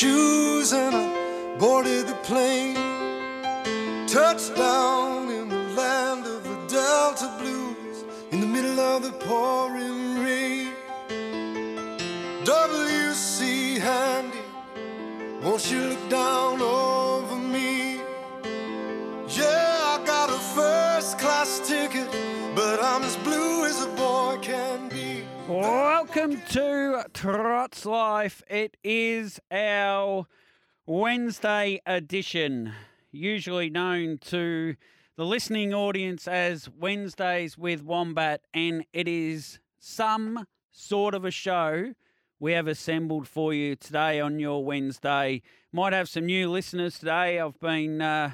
Shoes and I boarded the plane. Touchdown in the land of the Delta Blues in the middle of the pouring rain. W.C. Handy, won't you look down Welcome to Trots Life. It is our Wednesday edition, usually known to the listening audience as Wednesdays with Wombat, and it is some sort of a show we have assembled for you today on your Wednesday. Might have some new listeners today. I've been. Uh,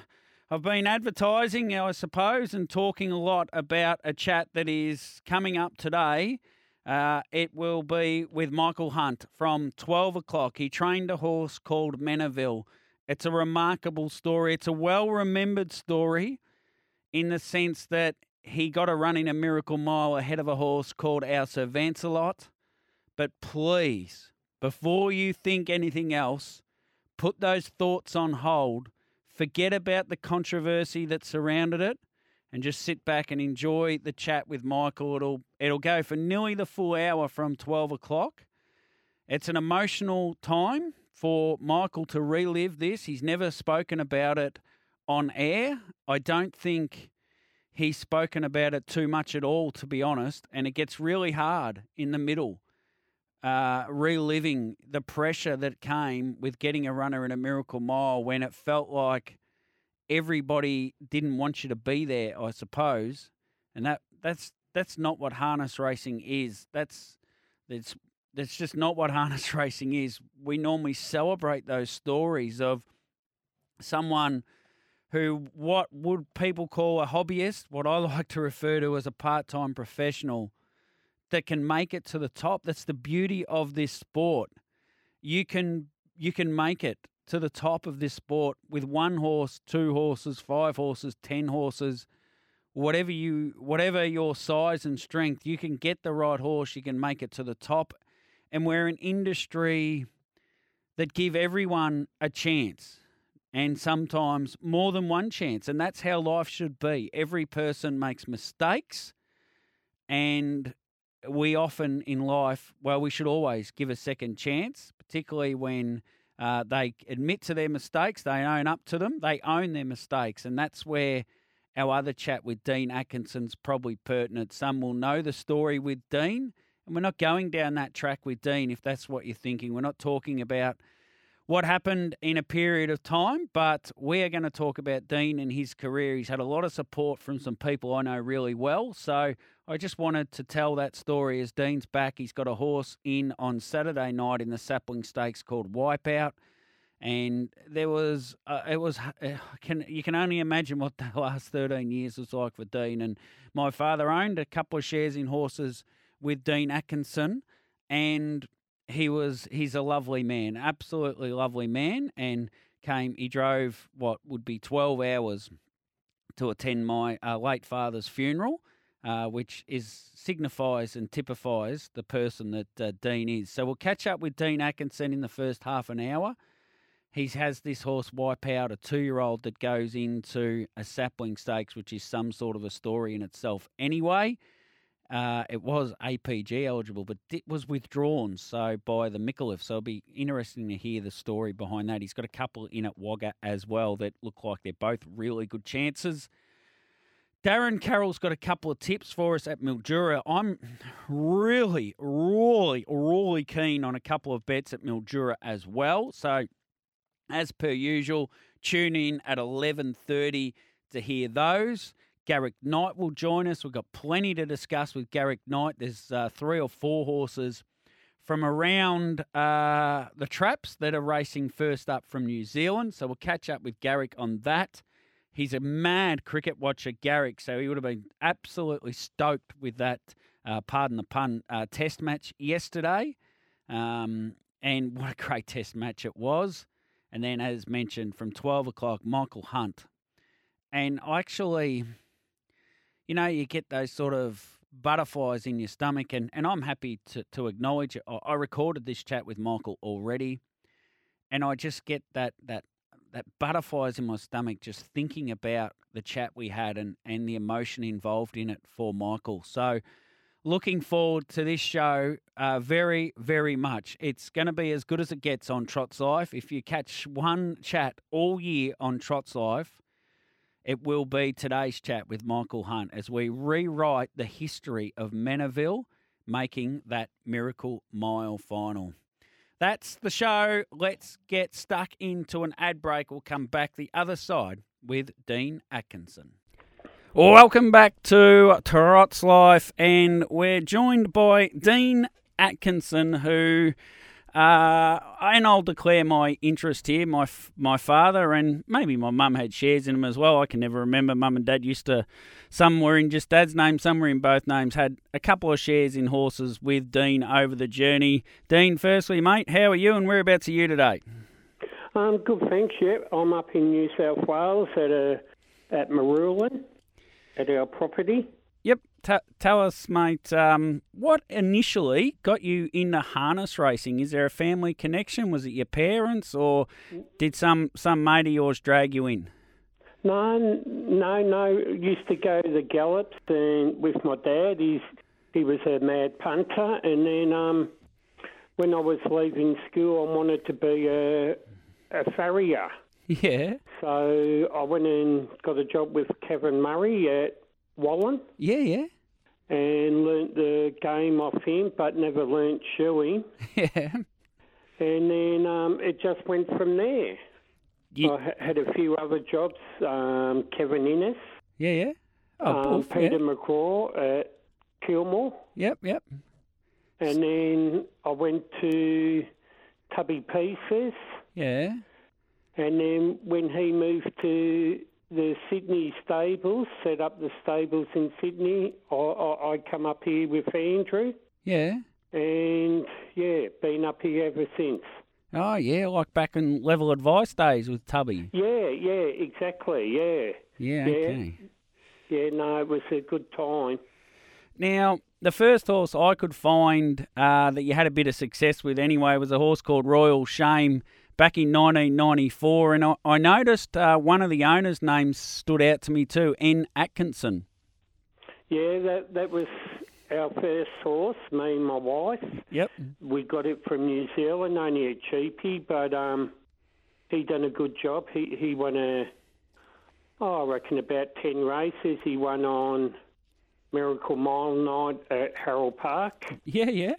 I've been advertising, I suppose, and talking a lot about a chat that is coming up today. Uh, it will be with Michael Hunt from 12 o'clock. He trained a horse called Menaville. It's a remarkable story. It's a well remembered story in the sense that he got a run in a miracle mile ahead of a horse called Our Sir Vancelot. But please, before you think anything else, put those thoughts on hold. Forget about the controversy that surrounded it and just sit back and enjoy the chat with Michael. It'll it'll go for nearly the full hour from twelve o'clock. It's an emotional time for Michael to relive this. He's never spoken about it on air. I don't think he's spoken about it too much at all, to be honest. And it gets really hard in the middle, uh, reliving the pressure that came with getting a runner in a miracle mile when it felt like everybody didn't want you to be there, I suppose. And that that's that's not what harness racing is. That's that's that's just not what harness racing is. We normally celebrate those stories of someone who what would people call a hobbyist, what I like to refer to as a part-time professional that can make it to the top. That's the beauty of this sport. You can you can make it to the top of this sport with one horse, two horses, five horses, ten horses, whatever you whatever your size and strength, you can get the right horse, you can make it to the top. And we're an industry that give everyone a chance and sometimes more than one chance. And that's how life should be. Every person makes mistakes and we often in life, well, we should always give a second chance, particularly when uh, they admit to their mistakes, they own up to them, they own their mistakes. And that's where our other chat with Dean Atkinson's probably pertinent. Some will know the story with Dean, and we're not going down that track with Dean if that's what you're thinking. We're not talking about what happened in a period of time, but we are going to talk about Dean and his career. He's had a lot of support from some people I know really well. So I just wanted to tell that story as Dean's back. He's got a horse in on Saturday night in the Sapling Stakes called Wipeout. And there was, uh, it was, uh, can you can only imagine what the last 13 years was like for Dean. And my father owned a couple of shares in horses with Dean Atkinson, and he was he's a lovely man, absolutely lovely man, and came. He drove what would be twelve hours to attend my uh, late father's funeral, uh, which is signifies and typifies the person that uh, Dean is. So we'll catch up with Dean Atkinson in the first half an hour. He has this horse wipe out a two-year-old that goes into a sapling stakes, which is some sort of a story in itself. Anyway. Uh, it was APG eligible, but it was withdrawn so by the Micallef. So it'll be interesting to hear the story behind that. He's got a couple in at Wagga as well that look like they're both really good chances. Darren Carroll's got a couple of tips for us at Mildura. I'm really, really, really keen on a couple of bets at Mildura as well. So, as per usual, tune in at 11:30 to hear those. Garrick Knight will join us. We've got plenty to discuss with Garrick Knight. There's uh, three or four horses from around uh, the traps that are racing first up from New Zealand. So we'll catch up with Garrick on that. He's a mad cricket watcher, Garrick, so he would have been absolutely stoked with that, uh, pardon the pun, uh, test match yesterday. Um, and what a great test match it was. And then, as mentioned, from 12 o'clock, Michael Hunt. And I actually, you know, you get those sort of butterflies in your stomach, and, and I'm happy to, to acknowledge it. I, recorded this chat with Michael already, and I just get that that that butterflies in my stomach just thinking about the chat we had and, and the emotion involved in it for Michael. So looking forward to this show uh, very, very much. It's going to be as good as it gets on Trots Life. If you catch one chat all year on Trots Life, it will be today's chat with Michael Hunt as we rewrite the history of Menaville making that Miracle Mile final. That's the show. Let's get stuck into an ad break. We'll come back the other side with Dean Atkinson. Welcome back to Trots Life, and we're joined by Dean Atkinson, who uh, and I'll declare my interest here. My my father and maybe my mum had shares in them as well. I can never remember. Mum and dad used to. Some were in just dad's name, some were in both names. Had a couple of shares in horses with Dean over the journey. Dean, firstly, mate, how are you and whereabouts are you today? Um, good, thanks. Yeah, I'm up in New South Wales at a at Marulan at our property. T- tell us, mate, um, what initially got you into harness racing? Is there a family connection? Was it your parents, or did some some mate of yours drag you in? No, no, no. Used to go to the gallops and with my dad. He's he was a mad punter, and then um, when I was leaving school, I wanted to be a a farrier. Yeah. So I went and got a job with Kevin Murray at Wallan. Yeah, yeah. And learnt the game off him, but never learnt shoeing. Yeah. And then um, it just went from there. You- I had a few other jobs. Um, Kevin Innes, Yeah, yeah. Oh, um, Peter yeah. McCraw at Kilmore, Yep, yep. and then I went to Tubby Pieces. Yeah. And then when he moved to the Sydney stables, set up the stables in Sydney, I, I, I come up here with Andrew, Yeah. and yeah, been up here ever since. Oh, yeah, like back in level advice days with Tubby. Yeah, yeah, exactly, yeah. Yeah, Yeah. okay. Yeah, no, it was a good time. Now, the first horse I could find uh, that you had a bit of success with anyway was a horse called Royal Shame back in 1994. And I, I noticed uh, one of the owners' names stood out to me too, N. Atkinson. Yeah, that that was our first horse, me and my wife. Yep. We got it from New Zealand, only a cheapie, but um, he done a good job. He he won a, oh, I reckon about ten races. He won on Miracle Mile night at Harold Park. Yeah, yeah.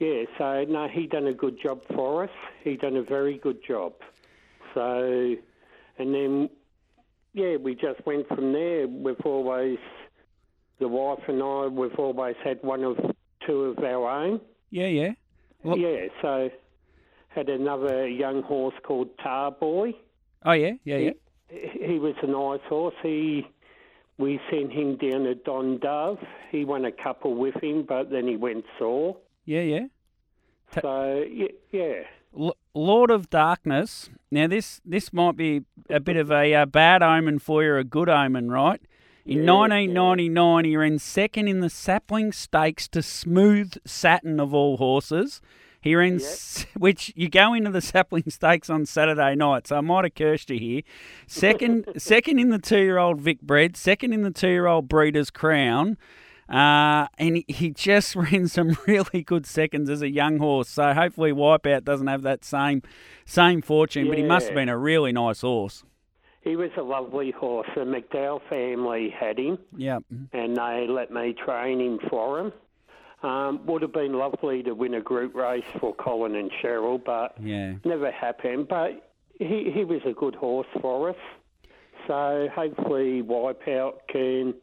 Yeah, so no, he done a good job for us. He done a very good job. So, and then yeah, we just went from there. We've always, the wife and I, we've always had one of two of our own. Yeah, yeah. Well- yeah, so had another young horse called Tar Boy. Oh, yeah, yeah, yeah. He was a nice horse. He we sent him down to Don Dove. He won a couple with him, but then he went sore. Yeah, yeah. Ta- So yeah, yeah. L- Lord of Darkness. Now, this this might be a bit of a uh, bad omen for you, a good omen, right? In Yeah, 1999, he ran second in the Sapling Stakes to Smooth Satin of all horses. He ran, s- which you go into the Sapling Stakes on Saturday night, so I might have cursed you here. Second, second in the two-year-old Vic Bred, second in the two-year-old Breeders' Crown. Uh, and he, just ran some really good seconds as a young horse. So hopefully Wipeout doesn't have that same same fortune. But he must have been a really nice horse. He was a lovely horse. The McDowell family had him, Yeah. and they let me train him for him. Um, would have been lovely to win a group race for Colin and Cheryl, but Yeah. never happened. But he he was a good horse for us. So hopefully Wipeout can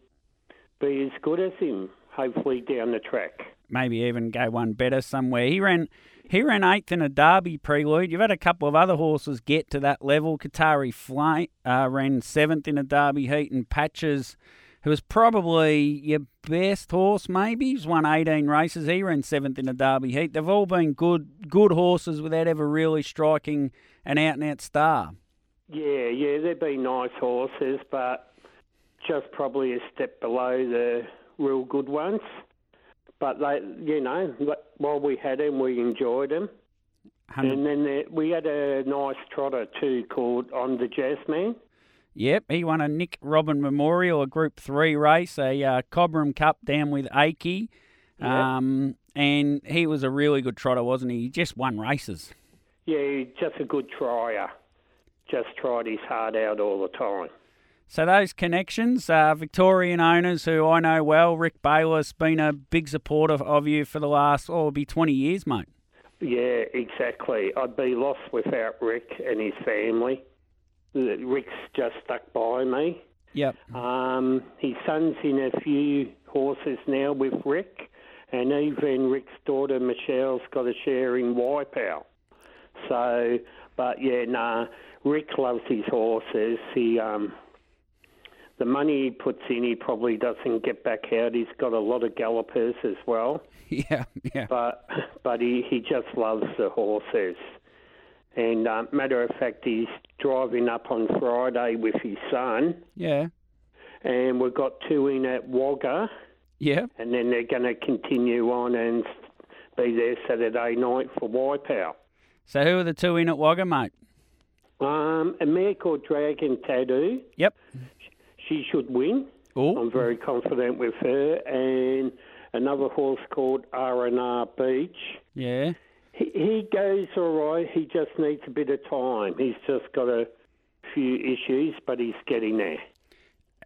be as good as him. Hopefully down the track. Maybe even go one better somewhere. He ran he ran eighth in a Derby prelude. You've had a couple of other horses get to that level. Qatari Flight uh, ran seventh in a Derby heat, and Patches, who was probably your best horse, maybe he's won eighteen races. He ran seventh in a Derby heat. They've all been good good horses without ever really striking an out and out star. Yeah, yeah, they've been nice horses, but just probably a step below the real good ones. But they, you know, while we had them, we enjoyed them. 100 And then there, we had a nice trotter too called On the Jazzman. Yep, he won a Nick Robin Memorial, a Group Three race, a uh, Cobram Cup down with Akey, Yeah. um, and he was a really good trotter, wasn't he? He just won races. Yeah, just a good trier. Just tried his heart out all the time. So those connections, uh, Victorian owners who I know well, Rick Bayless, been a big supporter of you for the last, oh, it'll be 20 years, mate. Yeah, exactly. I'd be lost without Rick and his family. Rick's just stuck by me. Yep. Um, his son's in a few horses now with Rick, and even Rick's daughter Michelle's got a share in Wipeout. So, but yeah, nah, Rick loves his horses. He, um, the money he puts in, he probably doesn't get back out. He's got a lot of gallopers as well Yeah, yeah. but but he, he just loves the horses. And uh, matter of fact, he's driving up on Friday with his son, Yeah. and we've got two in at Wagga, Yeah. and then they're going to continue on and be there Saturday night for Wipeout. So who are the two in at Wagga, mate? Um, a mare called Dragon Tattoo, Yep. She should win. Oh, I'm very confident with her, and another horse called R&R Beach. yeah. He, he goes all right. He just needs a bit of time. He's just got a few issues, but he's getting there.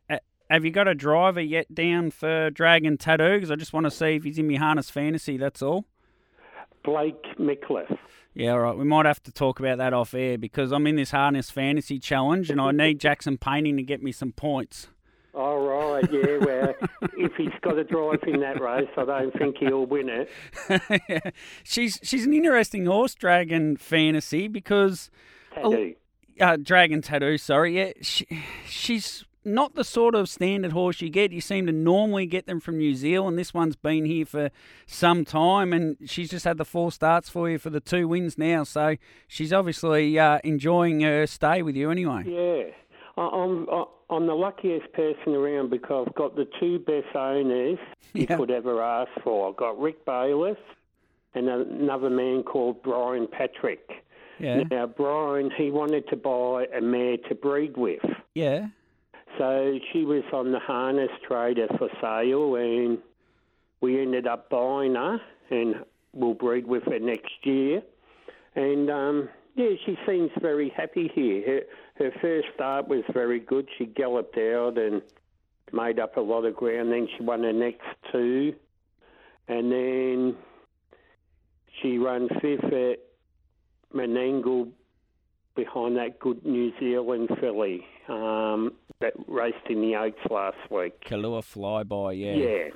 Uh, have you got a driver yet down for Dragon Tattoo? Because I just want to see if he's in my harness fantasy, that's all. Blake Micallef. Yeah, all right. We might have to talk about that off air because I'm in this harness fantasy challenge and I need Jackson Painting to get me some points. All right, yeah. Well, if he's got a drive in that race, I don't think he'll win it. she's she's an interesting horse, Dragon Fantasy, because Tattoo. uh, Dragon Tattoo. Sorry, yeah, she, she's not the sort of standard horse you get. You seem to normally get them from New Zealand. This one's been here for some time, and she's just had the four starts for you for the two wins now. So she's obviously uh, enjoying her stay with you anyway. Yeah. I'm, I'm the luckiest person around because I've got the two best owners you could ever ask for. I've got Rick Bayless and another man called Brian Patrick. Yeah, Now, Brian, he wanted to buy a mare to breed with. yeah, So she was on the harness trader for sale, and we ended up buying her, and we'll breed with her next year. And um, yeah, she seems very happy here. Her, her first start was very good. She galloped out and made up a lot of ground. Then she won her next two, and then she ran fifth at Menangle behind that good New Zealand filly um, that raced in the Oaks last week. Kalua flyby. Yeah, Yeah.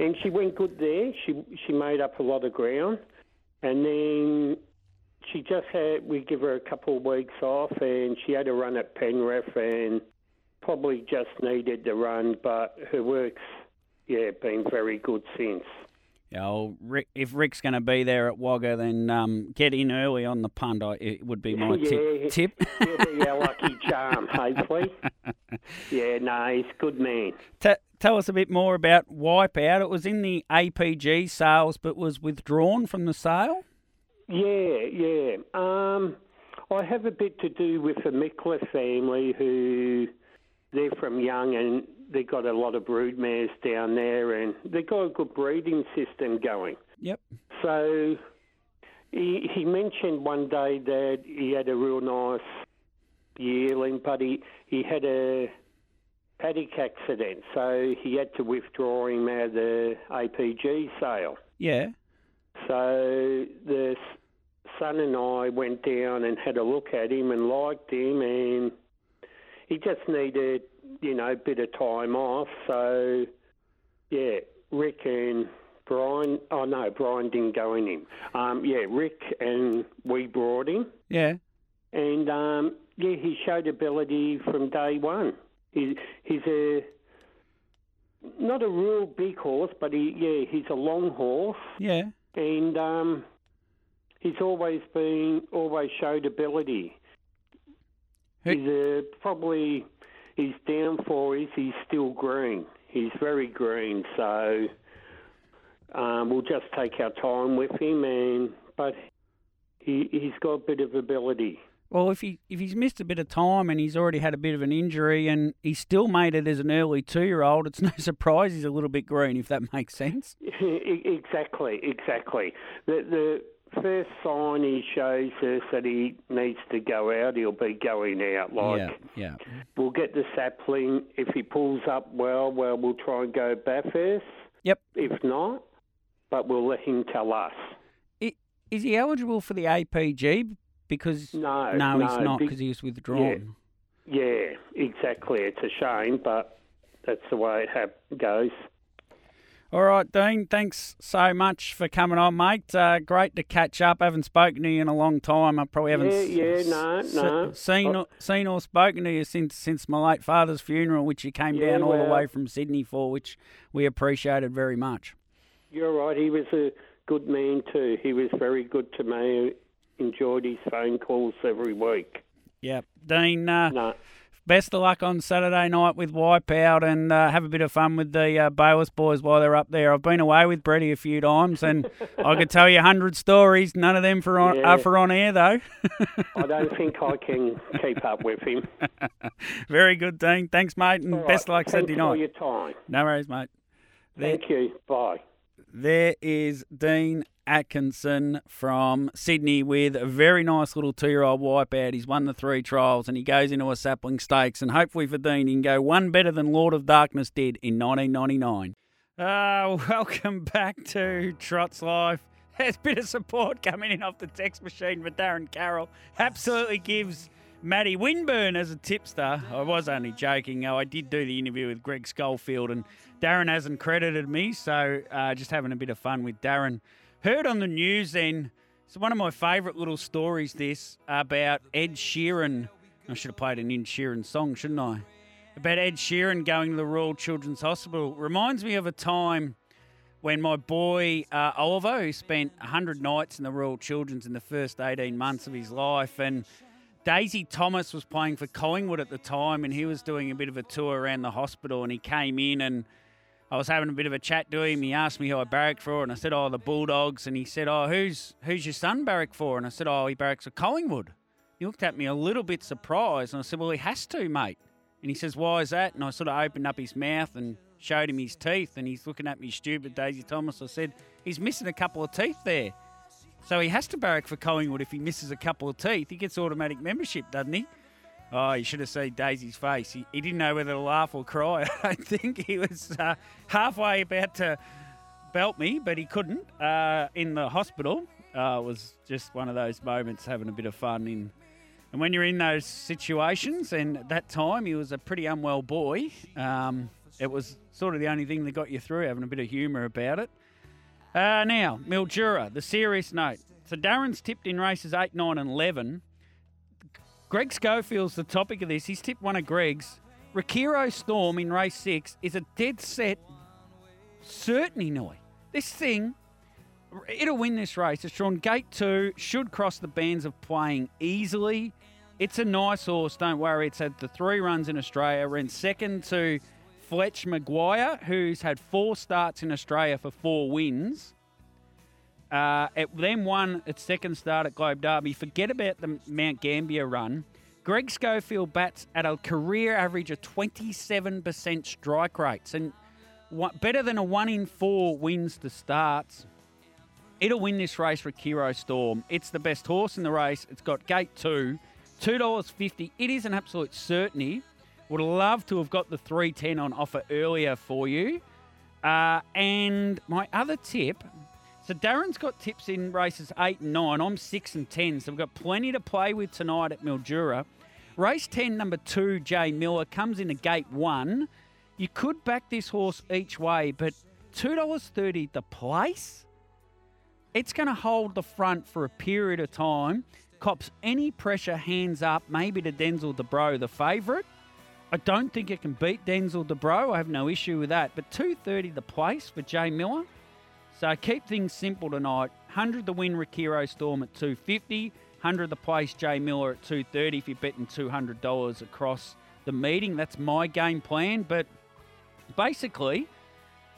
And she went good there. She she made up a lot of ground, and then she just had we give her a couple of weeks off, and she had a run at Penrith, and probably just needed the run, but her work's yeah been very good since. Yeah, well, Rick, if Rick's going to be there at Wagga, then um, get in early on the punt. I, it would be my yeah, tip. Tip. He'll be our lucky charm, hopefully. Yeah, no, he's a good man. T- tell us a bit more about Wipeout. It was in the APG sales, but was withdrawn from the sale. Yeah, yeah. Um, I have a bit to do with the Mickler family who they're from Young and they've got a lot of brood mares down there and they've got a good breeding system going. Yep. So he, he mentioned one day that he had a real nice yearling, but he, he had a paddock accident, so he had to withdraw him out of the APG sale. Yeah. So the son and I went down and had a look at him and liked him, and he just needed, you know, bit of time off. So, yeah, Rick and Brian. Oh no, Brian didn't go in him. Um, yeah, Rick and we brought him, Yeah. and um, yeah, he showed ability from day one. He, he's a not a real big horse, but he yeah, he's a long horse, Yeah. and um, he's always been always showed ability. Who- He's a, probably his downfall is he's still green. He's very green, so um, we'll just take our time with him. And but he he's got a bit of ability. Well, if he if he's missed a bit of time and he's already had a bit of an injury and he still made it as an early two year old, it's no surprise he's a little bit green, if that makes sense. Exactly, exactly. The the first sign he shows us that he needs to go out, he'll be going out. Like yeah, yeah. we'll get the sapling. If he pulls up well, well, we'll try and go Bathurst. Yep. If not, but we'll let him tell us. Is he eligible for the APG? Because No, no, he's not because he was withdrawn. Yeah, exactly. It's a shame, but that's the way it hap- goes. All right, Dean. Thanks so much for coming on, mate. Uh, great to catch up. I haven't spoken to you in a long time. I probably haven't Yeah, yeah, s- no, s- no. seen or, seen or spoken to you since since my late father's funeral, which you came Yeah, down all the way from Sydney for, which we appreciated very much. You're right. He was a good man too. He was very good to me. Enjoyed his phone calls every week. Yep, Dean. Uh, No, Best of luck on Saturday night with Wipeout and uh, have a bit of fun with the uh, Bayless boys while they're up there. I've been away with Brady a few times and I could tell you a hundred stories. None of them for on, Yeah. are for on air though. I don't think I can keep up with him. Very good, Dean. Thanks, mate, and right, best of luck thanks Saturday for night. your time. No worries, mate. There, Thank you. Bye. There is Dean Atkinson from Sydney with a very nice little two-year-old wipeout. He's won the three trials and he goes into a sapling stakes. And hopefully for Dean, he can go one better than Lord of Darkness did in 1999. Uh, welcome back to Trots Life. There's a bit of support coming in off the text machine for Darren Carroll. Absolutely gives Matty Winburn as a tipster. I was only joking. I did do the interview with Greg Schofield, and Darren hasn't credited me, so uh, just having a bit of fun with Darren. Heard on the news then, it's one of my favourite little stories, this, about Ed Sheeran. I should have played an Ed Sheeran song, shouldn't I? About Ed Sheeran going to the Royal Children's Hospital. Reminds me of a time when my boy uh, Oliver, who spent 100 nights in the Royal Children's in the first 18 months of his life, and Daisy Thomas was playing for Collingwood at the time, and he was doing a bit of a tour around the hospital, and he came in and I was having a bit of a chat to him. He asked me who I barrack for, and I said, "Oh, the Bulldogs." And he said, "Oh, who's who's your son barrack for?" And I said, "Oh, he barracks for Collingwood." He looked at me a little bit surprised, and I said, "Well, he has to, mate." And he says, "Why is that?" And I sort of opened up his mouth and showed him his teeth, and he's looking at me stupid, Daisy Thomas. I said, "He's missing a couple of teeth there." So he has to barrack for Collingwood if he misses a couple of teeth. He gets automatic membership, doesn't he? Oh, you should have seen Daisy's face. He, he didn't know whether to laugh or cry. I think he was uh, halfway about to belt me, but he couldn't uh, in the hospital. Uh, it was just one of those moments having a bit of fun in. And when you're in those situations, and at that time he was a pretty unwell boy, um, it was sort of the only thing that got you through, having a bit of humour about it. Uh, now, Mildura, the serious note. So Darren's tipped in races 8, 9, and 11. Greg Schofield's the topic of this. He's tipped one of Greg's. Rakiro Storm in race 6 is a dead set certainty, Noy. This thing, it'll win this race. It's drawn gate 2, should cross the bands of playing easily. It's a nice horse, don't worry. It's had the three runs in Australia. Ran second to Fletch Maguire, who's had four starts in Australia for four wins. Uh, it then won its second start at Globe Derby. Forget about the Mount Gambier run. Greg Schofield bats at a career average of 27% strike rates and better than a one in four wins to starts. It'll win this race for Kiro Storm. It's the best horse in the race. It's got gate two, $2.50. It is an absolute certainty. Would love to have got the 310 on offer earlier for you. Uh, and my other tip so Darren's got tips in races eight and nine. I'm six and ten, so we've got plenty to play with tonight at Mildura. Race 10, number two, Jay Miller, comes in a gate one. You could back this horse each way, but $2.30 the place? It's going to hold the front for a period of time. Cops any pressure, hands up, maybe to Denzel Dubrow, the favourite. I don't think it can beat Denzel Dubrow. I have no issue with that. But 230 the place for Jay Miller. So keep things simple tonight. 100 the win, Rakiro Storm at 250. 100 the place, Jay Miller at 230 if you're betting $200 across the meeting. That's my game plan. But basically,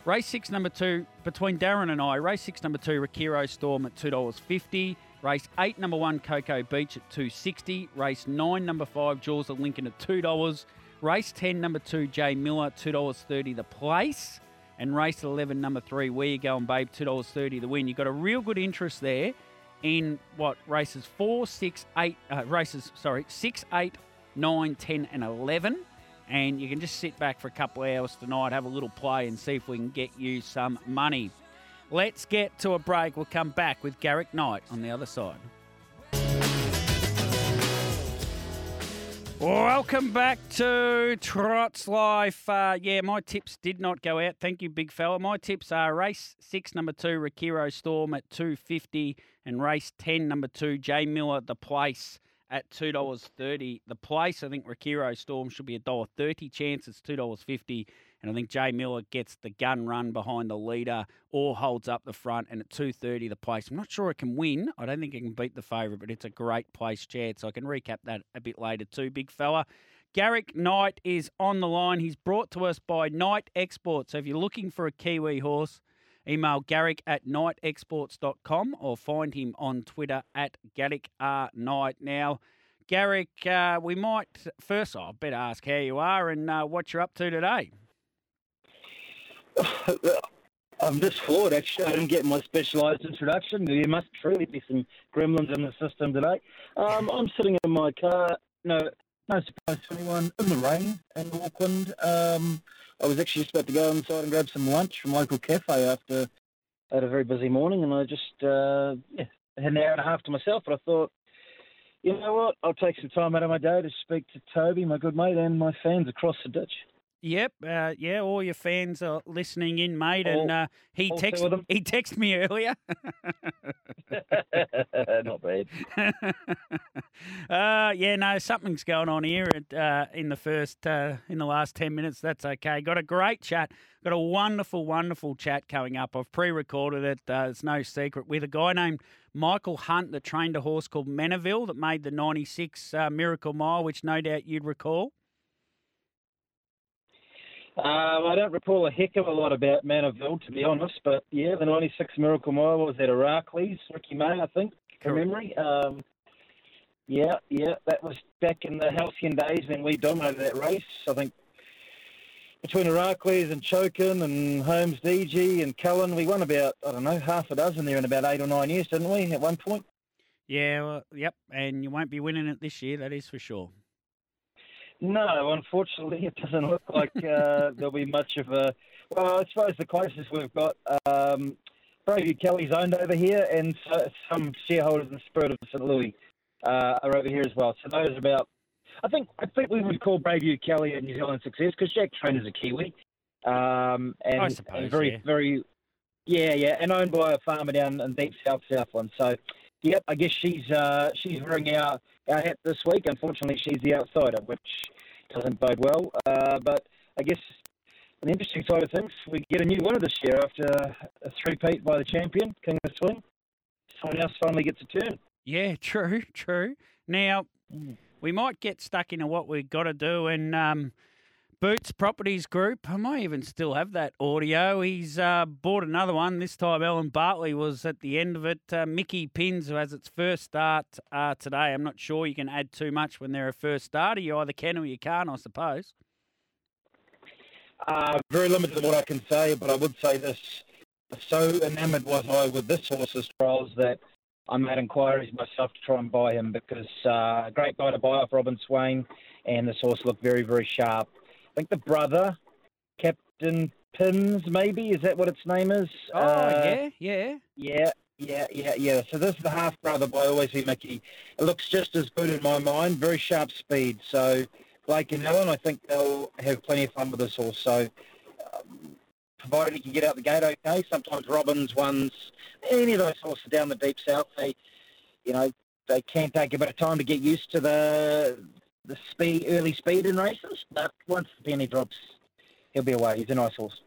race six, number two, between Darren and I, race six, number two, Rakiro Storm at $2.50. Race eight, number one, Cocoa Beach at 260. Race nine, number five, Jaws of Lincoln at $2. Race 10, number two, Jay Miller, $2.30 the place. And race 11, number three, Where You Going, Babe, $2.30 the win. You've got a real good interest there in what races four, six, eight, uh, races, sorry, six, eight, nine, 10, and 11. And you can just sit back for a couple of hours tonight, have a little play, and see if we can get you some money. Let's get to a break. We'll come back with Garrick Knight on the other side. Welcome back to Trots Life. Uh, yeah, my tips did not go out. Thank you, big fella. My tips are race six, number two, Rakiro Storm at two fifty, and race ten, number two, Jay Miller, the place at two dollars thirty. The place, I think Rakiro Storm should be a dollar thirty chance. It's two dollars fifty, and I think Jay Miller gets the gun run behind the leader or holds up the front. And at two thirty, the place. I'm not sure it can win. I don't think it can beat the favourite, but it's a great place chance. I can recap that a bit later too, big fella. Garrick Knight is on the line. He's brought to us by Knight Export. So if you're looking for a Kiwi horse, email Garrick at knightexports.com or find him on Twitter at Garrick R. Knight. Now, Garrick, uh, we might first, I better ask how you are and uh, what you're up to today. I'm just floored, actually. I didn't get my specialised introduction. There must truly be some gremlins in the system today. Um, I'm sitting in my car. No, no surprise to anyone. In the rain in Auckland. Um, I was actually just about to go inside and grab some lunch from local cafe after I had a very busy morning, and I just uh, yeah, had an hour and a half to myself. But I thought, you know what? I'll take some time out of my day to speak to Toby, my good mate, and my fans across the ditch. Yep, uh, yeah, all your fans are listening in, mate, and uh, he all texted he texted me earlier. Not bad. uh, yeah, no, something's going on here at, uh, in the first uh, in the last ten minutes. That's okay. Got a great chat. Got a wonderful, wonderful chat coming up. I've pre-recorded it. Uh, it's no secret with a guy named Michael Hunt that trained a horse called Menaville that made the '96 uh, Miracle Mile, which no doubt you'd recall. Um, I don't recall a heck of a lot about Menaville, to be honest, but yeah, the 96 Miracle Mile was at Iraklis, Ricky May, I think, from Correct. memory. Um, yeah, yeah, that was back in the halcyon days when we dominated that race. I think between Iraklis and Chokin and Holmes DG and Cullen, we won about, I don't know, half a dozen there in about eight or nine years, didn't we, at one point? Yeah, well, yep, and you won't be winning it this year. That is for sure. No, unfortunately, it doesn't look like uh, there'll be much of a. Well, I suppose the closest we've got, um, Kelly's owned over here, and so, some shareholders in the Spirit of St. Louis uh, are over here as well. So those are about. I think I think we would call Bravey Kelly a New Zealand success because Jack Trainer's a Kiwi, um, and, I suppose, and very yeah. very, yeah, yeah, and owned by a farmer down in deep south Southland. So, yep, I guess she's uh, she's wearing our our hat this week. Unfortunately, she's the outsider, which doesn't bode well. Uh, but I guess an interesting side of things, we get a new winner this year after a three-peat by the champion, King of the Swing. Someone else finally gets a turn. Yeah, true, true. Now, we might get stuck into what we've got to do. And um, Boots Properties Group, I might even still have that audio. He's uh, bought another one. This time, Ellen Bartley was at the end of it. Uh, Mickey Pins, who has its first start uh, today. I'm not sure you can add too much when they're a first starter. You either can or you can't, I suppose. Uh, very limited to what I can say, but I would say this. So enamoured was I with this horse's trials that I made inquiries myself to try and buy him because uh, great guy to buy off Robin Swain, and this horse looked very, very sharp. I think the brother, Captain Pins, maybe, is that what its name is? Oh, Uh, yeah, yeah. Yeah, Yeah, yeah, yeah. So this is the half brother by Always Be Mickey. It looks just as good in my mind. Very sharp speed. So Blake and Ellen, I think they'll have plenty of fun with this horse. So um, provided he can get out the gate okay. Sometimes Robbins ones, any of those horses down the deep south, they, you know, they can take a bit of time to get used to the the speed, early speed in races. But once the penny drops, he'll be away. He's a nice horse.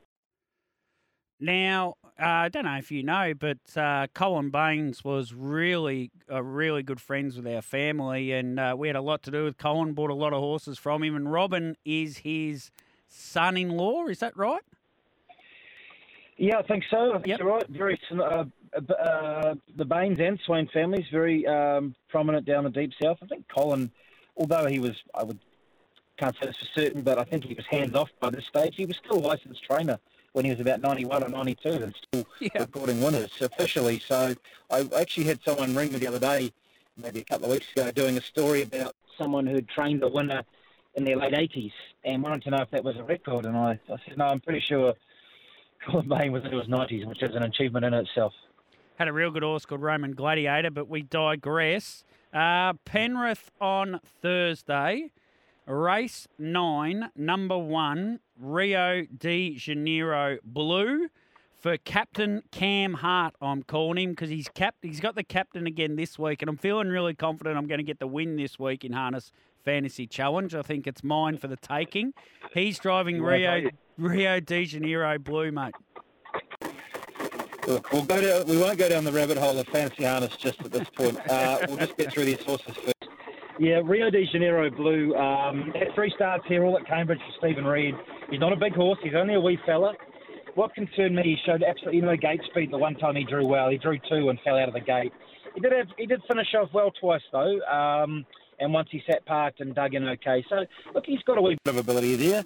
Now, uh, I don't know if you know, but uh, Colin Baines was really, uh, really good friends with our family, and uh, we had a lot to do with Colin. Bought a lot of horses from him, and Robin is his son-in-law. Is that right? Yeah, I think so. I think Yep. you're right. Very uh, uh, uh, the Baines and Swain families very um, prominent down the deep south. I think Colin, although he was, I would can't say this for certain, but I think he was hands off by this stage. He was still a licensed trainer when he was about 91 or 92 and still Yeah. recording winners officially. So I actually had someone ring me the other day, maybe a couple of weeks ago, doing a story about someone who'd trained a winner in their late 80s and wanted to know if that was a record. And I, I said, no, I'm pretty sure Colin Bain was into his 90s, which is an achievement in itself. Had a real good horse called Roman Gladiator, but we digress. Uh, Penrith on Thursday, race nine, number one, Rio de Janeiro Blue for Captain Cam Hart. I'm calling him because he's cap- he's got the captain again this week, and I'm feeling really confident I'm going to get the win this week in Harness Fantasy Challenge. I think it's mine for the taking. He's driving Rio? Rio de Janeiro Blue, mate. Look, we'll go down, we won't go down the rabbit hole of fancy harness just at this point. Uh, we'll just get through these horses first. Yeah, Rio de Janeiro Blue um, had three starts here, all at Cambridge for Stephen Reed. He's not a big horse. He's only a wee fella. What concerned me, he showed absolutely no gate speed the one time he drew well. He drew two and fell out of the gate. He did have, he did finish off well twice though, um, and once he sat parked and dug in okay. So look, he's got a wee bit of ability there.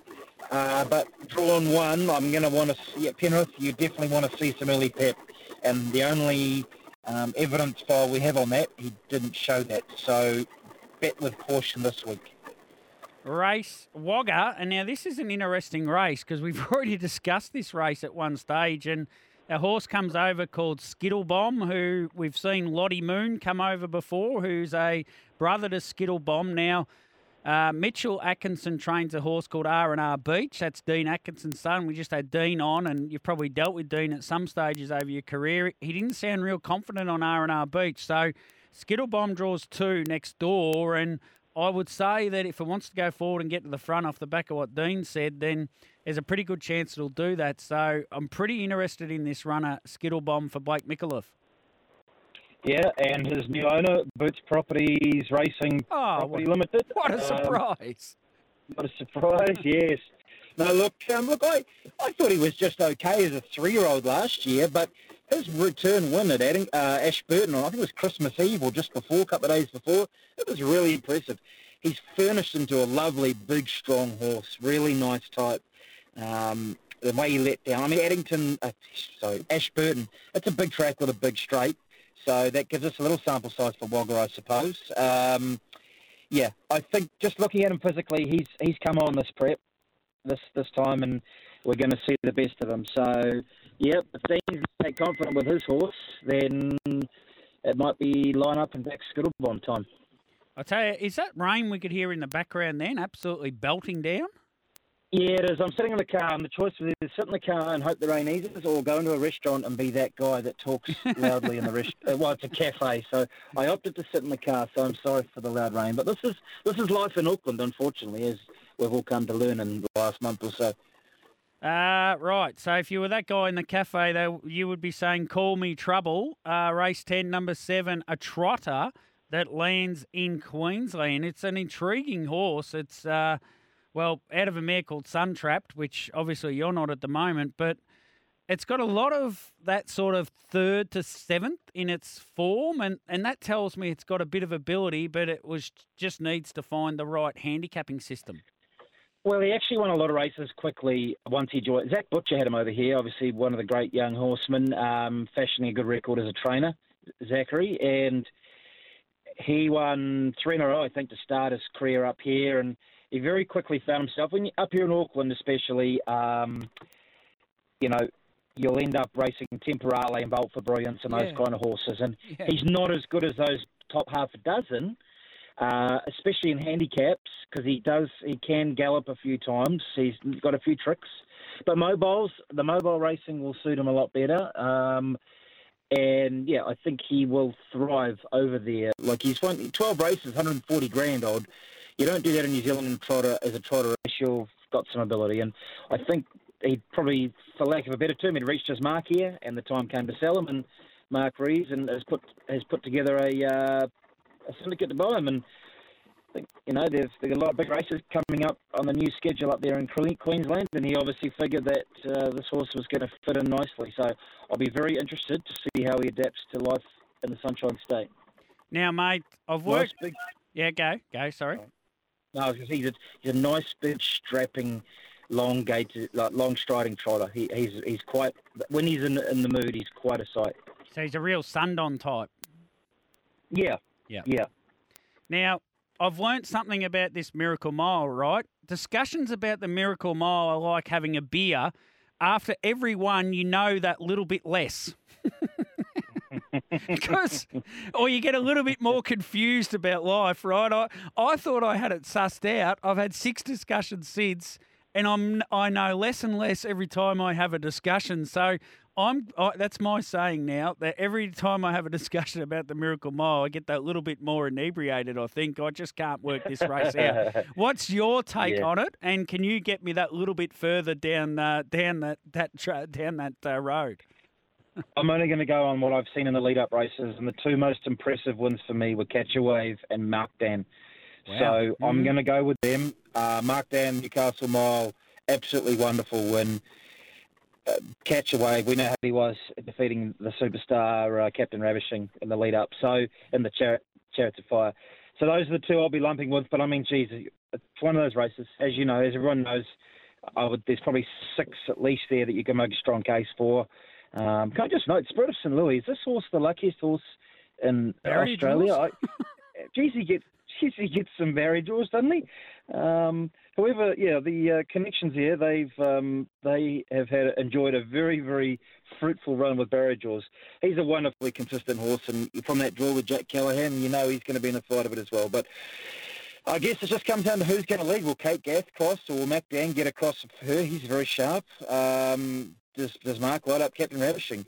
Uh, but drawn one, I'm going to want to see at Penrith. You definitely want to see some early pep, and the only um, evidence file we have on that, he didn't show that. So bet with caution this week. race Wagga. And now this is an interesting race because we've already discussed this race at one stage. And a horse comes over called Skittlebomb, who we've seen Lottie Moon come over before, who's a brother to Skittle Bomb Now, uh, Mitchell Atkinson trains a horse called R&R Beach. That's Dean Atkinson's son. We just had Dean on, and you've probably dealt with Dean at some stages over your career. He didn't sound real confident on R&R Beach. So Skittle Bomb draws two next door, and I would say that if it wants to go forward and get to the front off the back of what Dean said, then there's a pretty good chance it'll do that. So I'm pretty interested in this runner, Skittle Bomb, for Blake Micallef. Yeah, and his new owner, Boots Properties Racing Oh, Property what, Limited. what a Um, surprise. What a surprise! yes. No, look, um, look, I, I thought he was just okay as a three-year-old last year, but his return win at Adding, uh, Ashburton, I think it was Christmas Eve or just before, a couple of days before, it was really impressive. He's furnished into a lovely, big, strong horse, really nice type. Um, the way he let down, I mean, Addington, uh, sorry, Ashburton, it's a big track with a big straight, so that gives us a little sample size for Wagga, I suppose. Um, yeah, I think just looking at him physically, he's he's come on this prep this this time, and we're going to see the best of him. So, yep, if Dean's that confident with his horse, then it might be line up and back Skittlebomb time. I tell you, is that rain we could hear in the background then? Absolutely belting down? Yeah, it is. I'm sitting in the car, and the choice is either sit in the car and hope the rain eases, or go into a restaurant and be that guy that talks loudly in the restaurant. Well, it's a cafe, so I opted to sit in the car. So I'm sorry for the loud rain, but this is this is life in Auckland, unfortunately, as we've all come to learn in the last month or so. Uh, right. So if you were that guy in the cafe, though, you would be saying, "Call me trouble." Uh, race ten, number seven, a trotter that lands in Queensland. It's an intriguing horse. It's uh, well out of a mare called Sun Trapped, which obviously you're not at the moment, but it's got a lot of that sort of third to seventh in its form, and, and that tells me it's got a bit of ability, but it was just needs to find the right handicapping system. Well, he actually won a lot of races quickly once he joined. Zach Butcher had him over here, obviously one of the great young horsemen, um, fashioning a good record as a trainer, Zachary, and he won three in a row, I think, to start his career up here, and he very quickly found himself when you, up here in Auckland, especially. Um, you know, you'll end up racing Temporale and Bolt for Brilliance and those Yeah. kind of horses. And Yeah. he's not as good as those top half a dozen, uh, especially in handicaps, because he does he can gallop a few times. He's got a few tricks, but mobiles the mobile racing will suit him a lot better. Um, and yeah, I think he will thrive over there. Like he's won 12 races, 140 grand odd. You don't do that in New Zealand and trotter as a trotter race. You've got some ability, and I think he probably, for lack of a better term, he'd reached his mark here, and the time came to sell him. And Mark Rees and has put has put together a uh, a syndicate to buy him, and I think you know there's there's a lot of big races coming up on the new schedule up there in Queensland, and he obviously figured that uh, this horse was going to fit in nicely. So I'll be very interested to see how he adapts to life in the Sunshine State. Now, mate, I've Nice worked. big, Yeah, go, go. Sorry. No, I was gonna say he's a, he's a nice big strapping. Long gated, like long striding trotter. He, he's he's quite when he's in in the mood. He's quite a sight. So he's a real Sundon type. Yeah, Yeah. yeah. Now, I've learnt something about this Miracle Mile, right? Discussions about the Miracle Mile are like having a beer. After every one, you know that little bit less. because, or you get a little bit more confused about life, right? I, I thought I had it sussed out. I've had six discussions since, and I'm I know less and less every time I have a discussion. So I'm I, that's my saying now that every time I have a discussion about the Miracle Mile, I get that little bit more inebriated. I think I just can't work this race out. What's your take Yeah. on it? And can you get me that little bit further down uh, down that that tra- down that uh, road? I'm only going to go on what I've seen in the lead-up races, and the two most impressive wins for me were Catch a Wave and Mark Dan. Wow. So I'm Mm. going to go with them. Uh, Mark Dan, Newcastle Mile, absolutely wonderful win. Uh, Catch a Wave, we know how he was defeating the superstar uh, Captain Ravishing in the lead-up. So in the chariot, Chariots of Fire. So those are the two I'll be lumping with. But I mean, geez, it's one of those races, as you know, as everyone knows. I would, there's probably six at least there that you can make a strong case for. Um, can I just note, Spirit of St. Louis, is this horse the luckiest horse in Barrier Australia? I, geez, he gets, geez, he gets some barrier draws, doesn't he? Um, however, yeah, the uh, connections here, they've um, they have had enjoyed a very, very fruitful run with barrier draws. He's a wonderfully consistent horse, and from that draw with Jack Callahan, you know he's going to be in the fight of it as well. But I guess it just comes down to who's going to lead. Will Kate Gath cross or will Mac Dan get across for her? He's very sharp. Um, does, does Mark light up Captain Ravishing?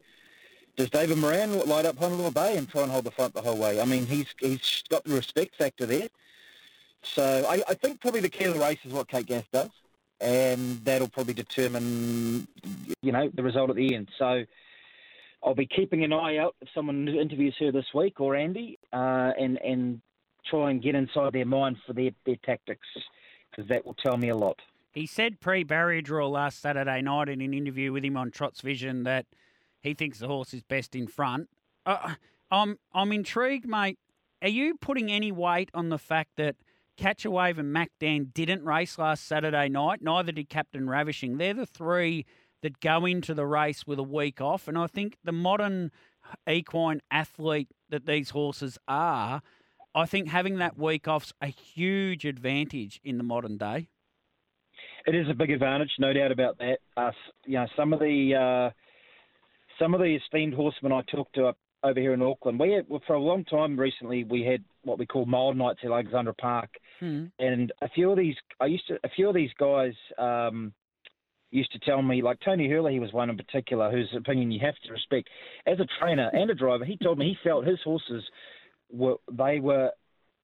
Does David Moran light up Honolulu Bay and try and hold the front the whole way? I mean, he's he's got the respect factor there. So I, I think probably the key of the race is what Kate Gath does, and that'll probably determine, you know, the result at the end. So I'll be keeping an eye out if someone interviews her this week or Andy, uh, and and try and get inside their mind for their, their tactics, because that will tell me a lot. He said pre barrier draw last Saturday night in an interview with him on Trots Vision that he thinks the horse is best in front. Uh, I'm I'm intrigued, mate. Are you putting any weight on the fact that Catch a Wave and Mac Dan didn't race last Saturday night? Neither did Captain Ravishing. They're the three that go into the race with a week off, and I think the modern equine athlete that these horses are, I think having that week off's a huge advantage in the modern day. It is a big advantage, no doubt about that. Uh, you know, some of the uh, some of the esteemed horsemen I talked to up over here in Auckland, we had, well, for a long time recently we had what we call mile nights at Alexandra Park, Hmm. and a few of these, I used to, a few of these guys um, used to tell me, like Tony Hurley, he was one in particular whose opinion you have to respect. As a trainer and a driver, he told me he felt his horses were they were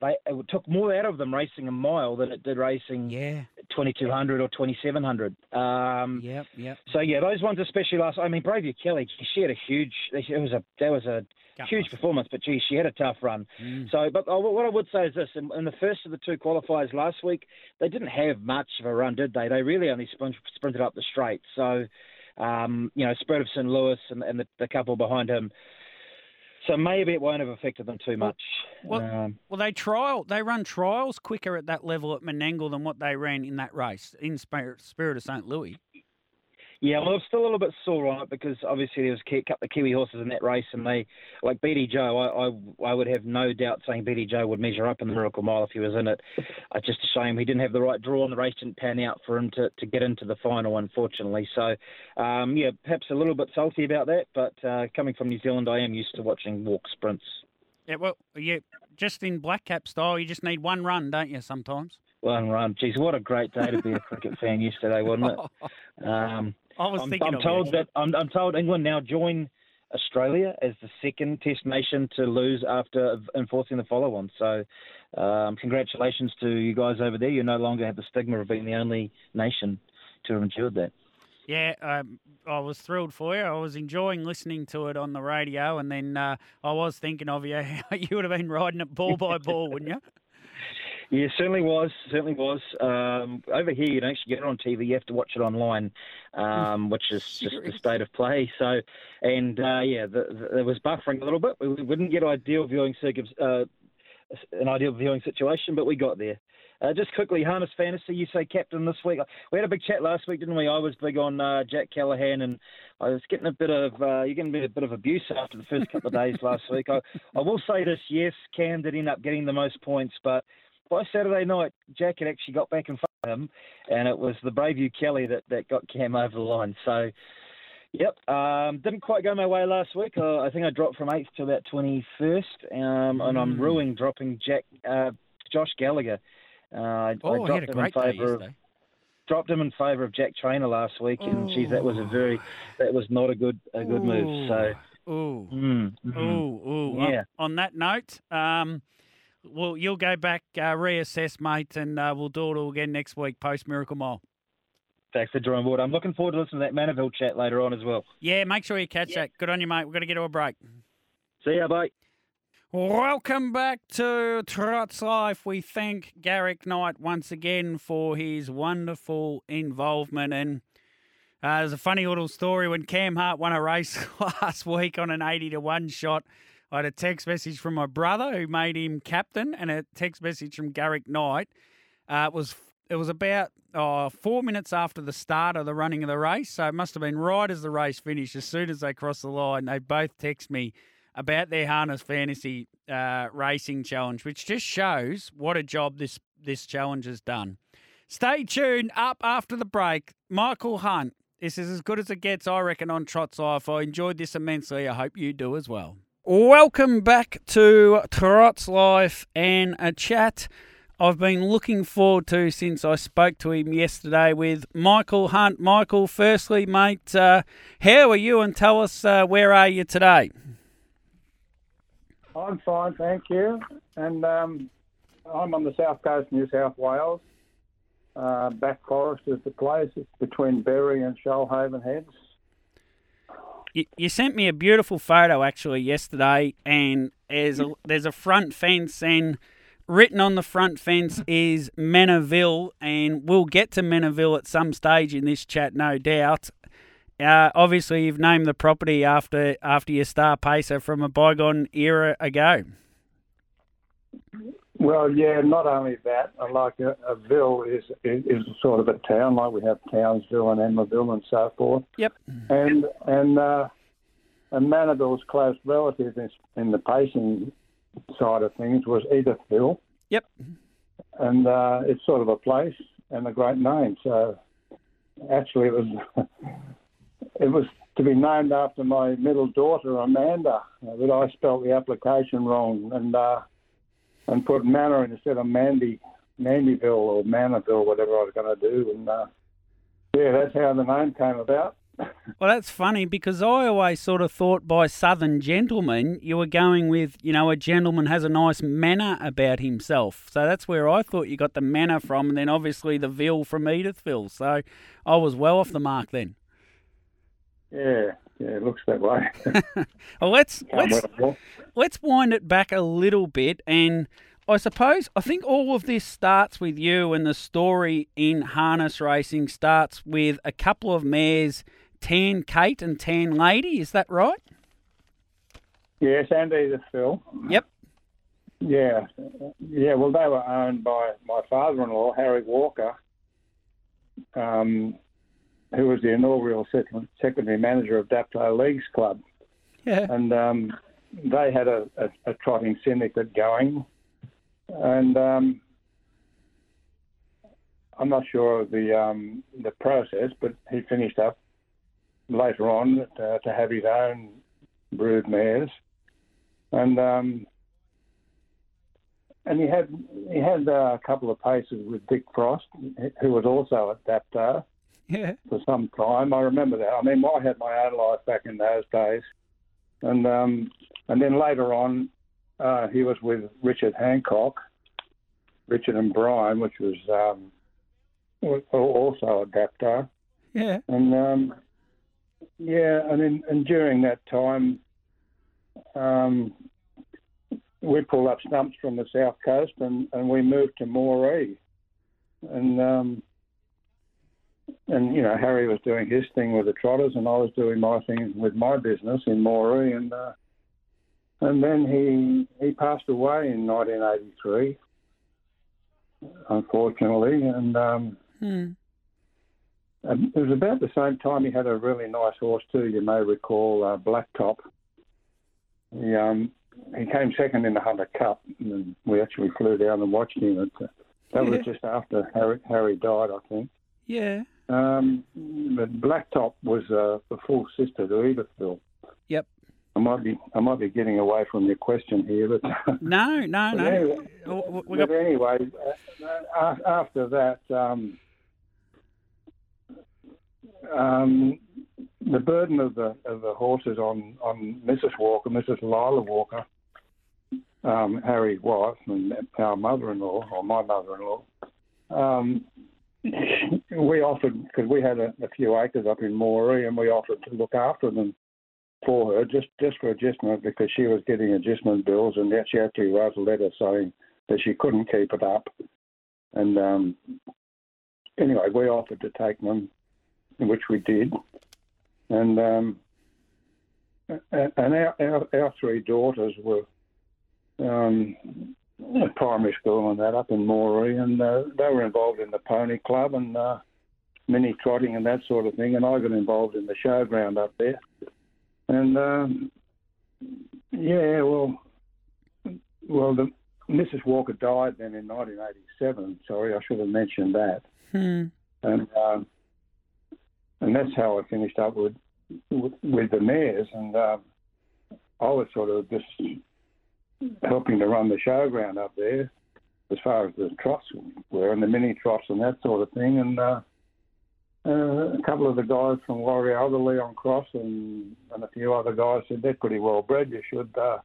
they it took more out of them racing a mile than it did racing Yeah. 2200 or 2700. Um, Yep. Yep. So yeah, those ones especially last. I mean, Bravia Kelly, she had a huge. It was a that was a huge performance, but gee, she had a tough run. Mm. So, but uh, what I would say is this: in, in the first of the two qualifiers last week, they didn't have much of a run, did they? They really only sprint, sprinted up the straight. So, um, you know, Spirit of St. Louis and, and the, the couple behind him. So maybe it won't have affected them too much. well- um, Well, they trial they run trials quicker at that level at Menangle than what they ran in that race in Spirit, Spirit of St. Louis. Yeah, well, I'm still a little bit sore on it because obviously there was a couple of Kiwi horses in that race, and they, like BD Joe, I, I, I would have no doubt saying BD Joe would measure up in the Miracle Mile if he was in it. It's just a shame he didn't have the right draw, and the race didn't pan out for him to, to get into the final, unfortunately. So, um, yeah, perhaps a little bit salty about that, but uh, coming from New Zealand, I am used to watching walk sprints. Yeah, well, yeah, just in black cap style, you just need one run, don't you? Sometimes. One run. Geez, what a great day to be a cricket fan yesterday, wasn't it? Um, I was I'm, thinking. I'm of told that I'm, I'm told England now join Australia as the second Test nation to lose after enforcing the follow-on. So, um, congratulations to you guys over there. You no longer have the stigma of being the only nation to have endured that. Yeah, um, I was thrilled for you. I was enjoying listening to it on the radio, and then uh, I was thinking of you. you would have been riding it ball by ball, wouldn't you? Yeah, certainly was. Certainly was. Um, over here, you don't actually get it on TV. You have to watch it online, um, which is just the state of play. So, and uh, yeah, the, the, it was buffering a little bit. We, we didn't get ideal viewing circuits, uh, an ideal viewing situation, but we got there. Uh, just quickly, harness fantasy. You say captain this week. We had a big chat last week, didn't we? I was big on uh, Jack Callahan, and I was getting a bit of uh, you're getting a bit of abuse after the first couple of days last week. I, I will say this: yes, Cam did end up getting the most points, but by Saturday night, Jack had actually got back in front of him, and it was the brave Braveview Kelly that, that got Cam over the line. So, yep, um, didn't quite go my way last week. Uh, I think I dropped from eighth to about twenty first, um, and I'm ruining dropping Jack uh, Josh Gallagher. Uh, I, Oh, I dropped a him in favour of dropped him in favour of Jack Trainor last week, and geez, that was a very that was not a good a good move. So, Ooh. mm, mhm. Ooh, ooh. On- Yeah. On, that note, um, well, you'll go back, uh, reassess, mate, and uh, we'll do it all again next week post Miracle Mile. Thanks for the drawing board. I'm looking forward to listening to that Menaville chat later on as well. Yeah, make sure you catch that. Good on you, mate. We're going to get to a break. See ya, bye. Welcome back to Trots Life. We thank Garrick Knight once again for his wonderful involvement. And uh, there's a funny little story when Cam Hart won a race last week on an 80 to 1 shot. I had a text message from my brother who made him captain, and a text message from Garrick Knight. Uh, it was it was about oh, four minutes after the start of the running of the race, so it must have been right as the race finished. As soon as they crossed the line, they both text me about their harness fantasy uh, racing challenge, which just shows what a job this this challenge has done. Stay tuned. Up after the break, Michael Hunt. This is as good as it gets, I reckon, on Trots Life. I enjoyed this immensely. I hope you do as well. Welcome back to Trots Life and a chat I've been looking forward to since I spoke to him yesterday with Michael Hunt. Michael, firstly, mate, uh, how are you? And tell us uh, where are you today? I'm fine, thank you. And um, I'm on the south coast New South Wales. Uh, Back Forest is the place. It's between Berry and Shoalhaven Heads. You, you sent me a beautiful photo actually yesterday, and there's a, there's a front fence, and written on the front fence is Menaville, and we'll get to Menaville at some stage in this chat, no doubt. Uh, obviously, you've named the property after after your star pacer from a bygone era ago. Well, yeah, not only that, uh, like a, a ville is, is is sort of a town, like we have Townsville and Emmaville and so forth. Yep. And and uh, and Menaville's close relative in, in the pacing side of things was Edithville. Yep. and uh, it's sort of a place and a great name. So actually, it was it was to be named after my middle daughter Amanda, uh, but I spelt the application wrong and uh, and put Manor instead of Mandy, Mandyville or Manorville, whatever I was going to do, and uh, yeah, that's how the name came about. Well, that's funny because I always sort of thought by Southern gentleman you were going with, you know, a gentleman has a nice manner about himself. So that's where I thought you got the manner from, and then obviously the Ville from Edithville. So I was well off the mark then. Yeah, yeah, it looks that way. Well, let's let's let's wind it back a little bit and I suppose I think all of this starts with you and the story in harness racing starts with a couple of mares, Tan Kate and Tan Lady, is that right? yes, and Edithville. Yep. Yeah, yeah. Well, they were owned by my father-in-law, Harry Walker. Um, who was the inaugural second, secondary manager of Dapto Leagues Club, Yeah. and um, they had a, a, a trotting syndicate going, and um, I'm not sure of the um, the process, but he finished up later on to, to have his own brood mares, and um, and he had he had uh, a couple of paces with Dick Frost, who was also at Dapto Yeah. for some time. I remember that. I mean, I had my own life back in those days, and um, and then later on, uh, he was with Richard Hancock, Richard and Brian, which was um, also a Dapto, Yeah. and um, yeah, and in, and during that time, um, we pulled up stumps from the south coast, and, and we moved to Moree, and um, and you know Harry was doing his thing with the trotters, and I was doing my thing with my business in Moree, and uh, and then he he passed away in 1983, unfortunately, and um, Hmm. um, it was about the same time he had a really nice horse too. You may recall uh, Blacktop. He um, he came second in the Hunter Cup, and we actually flew down and watched him. At, uh, that was just after Harry, Harry died, I think. Yeah. Um, but Blacktop was uh, the full sister to Edithville. Yep. I might be I might be getting away from your question here, but No, no, But no. anyway, Oh, We but anyway, uh, uh, after that, um, um, the burden of the of the horses on on Mrs. Walker, Mrs. Lila Walker, um, Harry's wife, and our mother-in-law or my mother-in-law. Um, we offered because we had a, a few acres up in Moree, and we offered to look after them for her just just for adjustment because she was getting adjustment bills, and she actually wrote a letter saying that she couldn't keep it up. And um, anyway, we offered to take them, which we did. And um, and our, our, our three daughters were um, primary school and that up in Moree, and uh, they were involved in the pony club and uh, mini trotting and that sort of thing. And I got involved in the showground up there. And um, yeah, well, well, the, Mrs. Walker died then in 1987. Sorry, I should have mentioned that. hmm. And um, and that's how I finished up with with, with the mares. And um, I was sort of just helping to run the showground up there, as far as the trots were, and the mini trots and that sort of thing. And uh, uh, a couple of the guys from Warialda Leon Cross and, and a few other guys said they're pretty well bred. You should uh,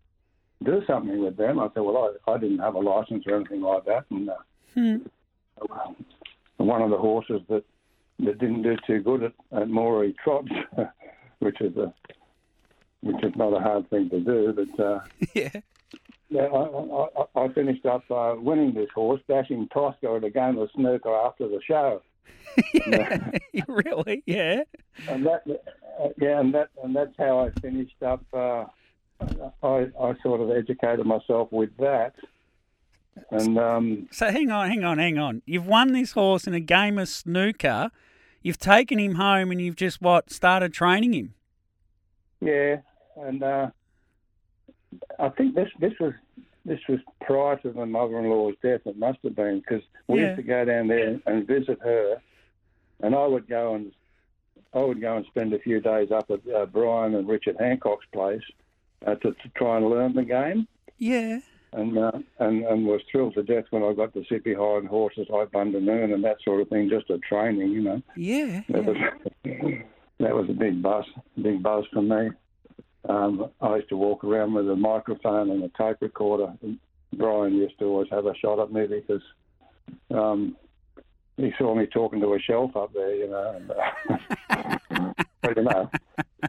do something with them. I said, well, I, I didn't have a license or anything like that, and uh, Hmm. one of the horses that that didn't do too good at, at Moree Trots, which is a which is not a hard thing to do, but. Uh, Yeah. Yeah, I, I, I finished up uh, winning this horse, dashing Tosca at a game of snooker after the show. really? Yeah. and that uh, yeah, and that and that's how I finished up. Uh, I I sort of educated myself with that, and um, So hang on, hang on, hang on. You've won this horse in a game of snooker. You've taken him home and you've just what started training him. yeah, and uh, I think this this was this was prior to my mother-in-law's death. It must have been because we Yeah. used to go down there and visit her, and I would go and I would go and spend a few days up at uh, Brian and Richard Hancock's place uh, to, to try and learn the game. Yeah. and uh, and and was thrilled to death when I got to sit behind horses like Bundamoon and that sort of thing, just a training, you know. Yeah. That was that was a big buzz, big buzz for me. Um, I used to walk around with a microphone and a tape recorder. And Brian used to always have a shot at me because um, he saw me talking to a shelf up there, you know. And, uh, but you know,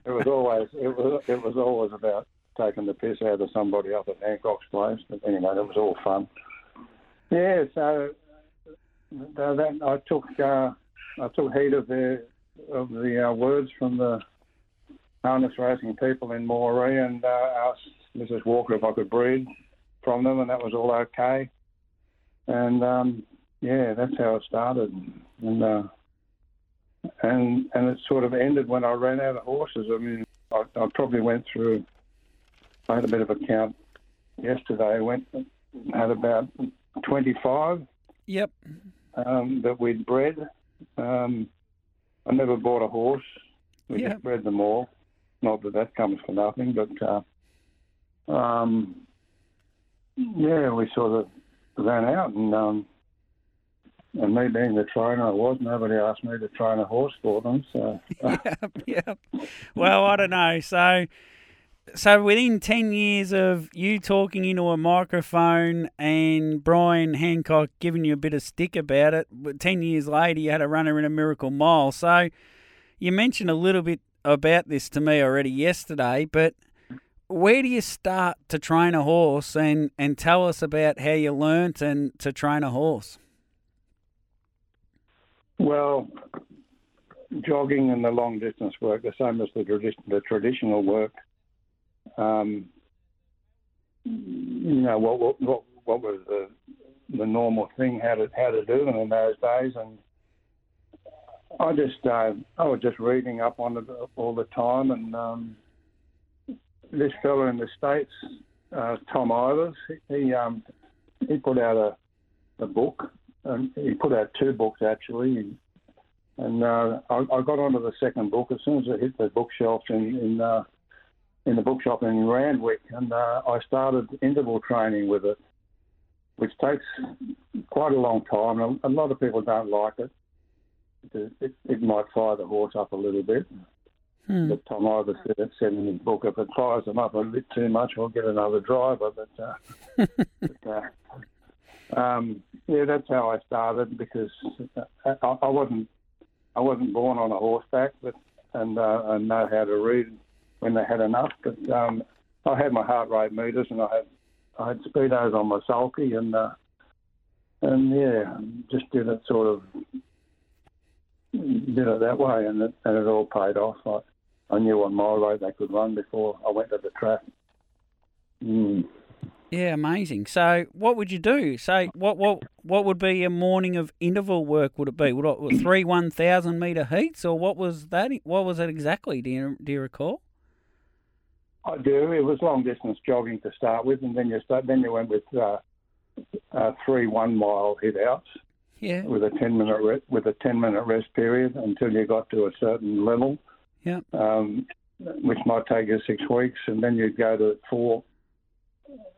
it was always it was it was always about taking the piss out of somebody up at Hancock's place. But anyway, it was all fun. Yeah, so that I took uh, I took heed of the of the uh, words from the harness racing people in Moree and uh, asked Mrs. Walker if I could breed from them, and that was all okay. And um, yeah, that's how it started. And uh, and and it sort of ended when I ran out of horses. I mean, I, I probably went through. I had a bit of a count yesterday. I went had about twenty five Yep. um, that we'd bred. Um, I never bought a horse. We Yeah. just bred them all. Not that that comes for nothing, but uh, um, yeah, we sort of ran out, and um, and me being the trainer I was, nobody asked me to train a horse for them. So yep. Well, I don't know. So, so within ten years of you talking into a microphone and Brian Hancock giving you a bit of stick about it, but ten years later you had a runner in a Miracle Mile. So, you mentioned a little bit about this to me already yesterday, but where do you start to train a horse and, and tell us about how you learnt and to train a horse? Well, jogging and the long distance work, the same as the, tradi- the traditional work. Um, you know what what what, was the the normal thing how to how to do them in those days, and I just uh, I was just reading up on it all the time, and um, this fellow in the states, uh, Tom Ivers, he um, he put out a a book and he put out two books actually, and, and uh, I, I got onto the second book as soon as it hit the bookshelf in in, uh, in the bookshop in Randwick, and uh, I started interval training with it, which takes quite a long time. and A lot of people don't like it. It, it, it might fire the horse up a little bit. Hmm. But Tom Ivers said, said in his book, if it fires them up a bit too much, we'll get another driver. But, uh, but uh, um, yeah, that's how I started because I, I wasn't I wasn't born on a horseback, but and uh, I know how to read when they had enough. But um, I had my heart rate meters and I had I had speedos on my sulky and uh, and yeah, just did it sort of did it that way, and it, and it all paid off. I, I knew on my road they could run before I went to the track. Mm. Yeah, amazing. So, what would you do? So, what what what would be a morning of interval work? Would it be would it, three one thousand meter heats, or what was that? What was it exactly? Do you do you recall? I do. It was long distance jogging to start with, and then you start. Then you went with uh, uh, three one mile hit outs Yeah, with a ten minute re- with a ten minute rest period until you got to a certain level. yeah, um, which might take you six weeks, and then you'd go to four,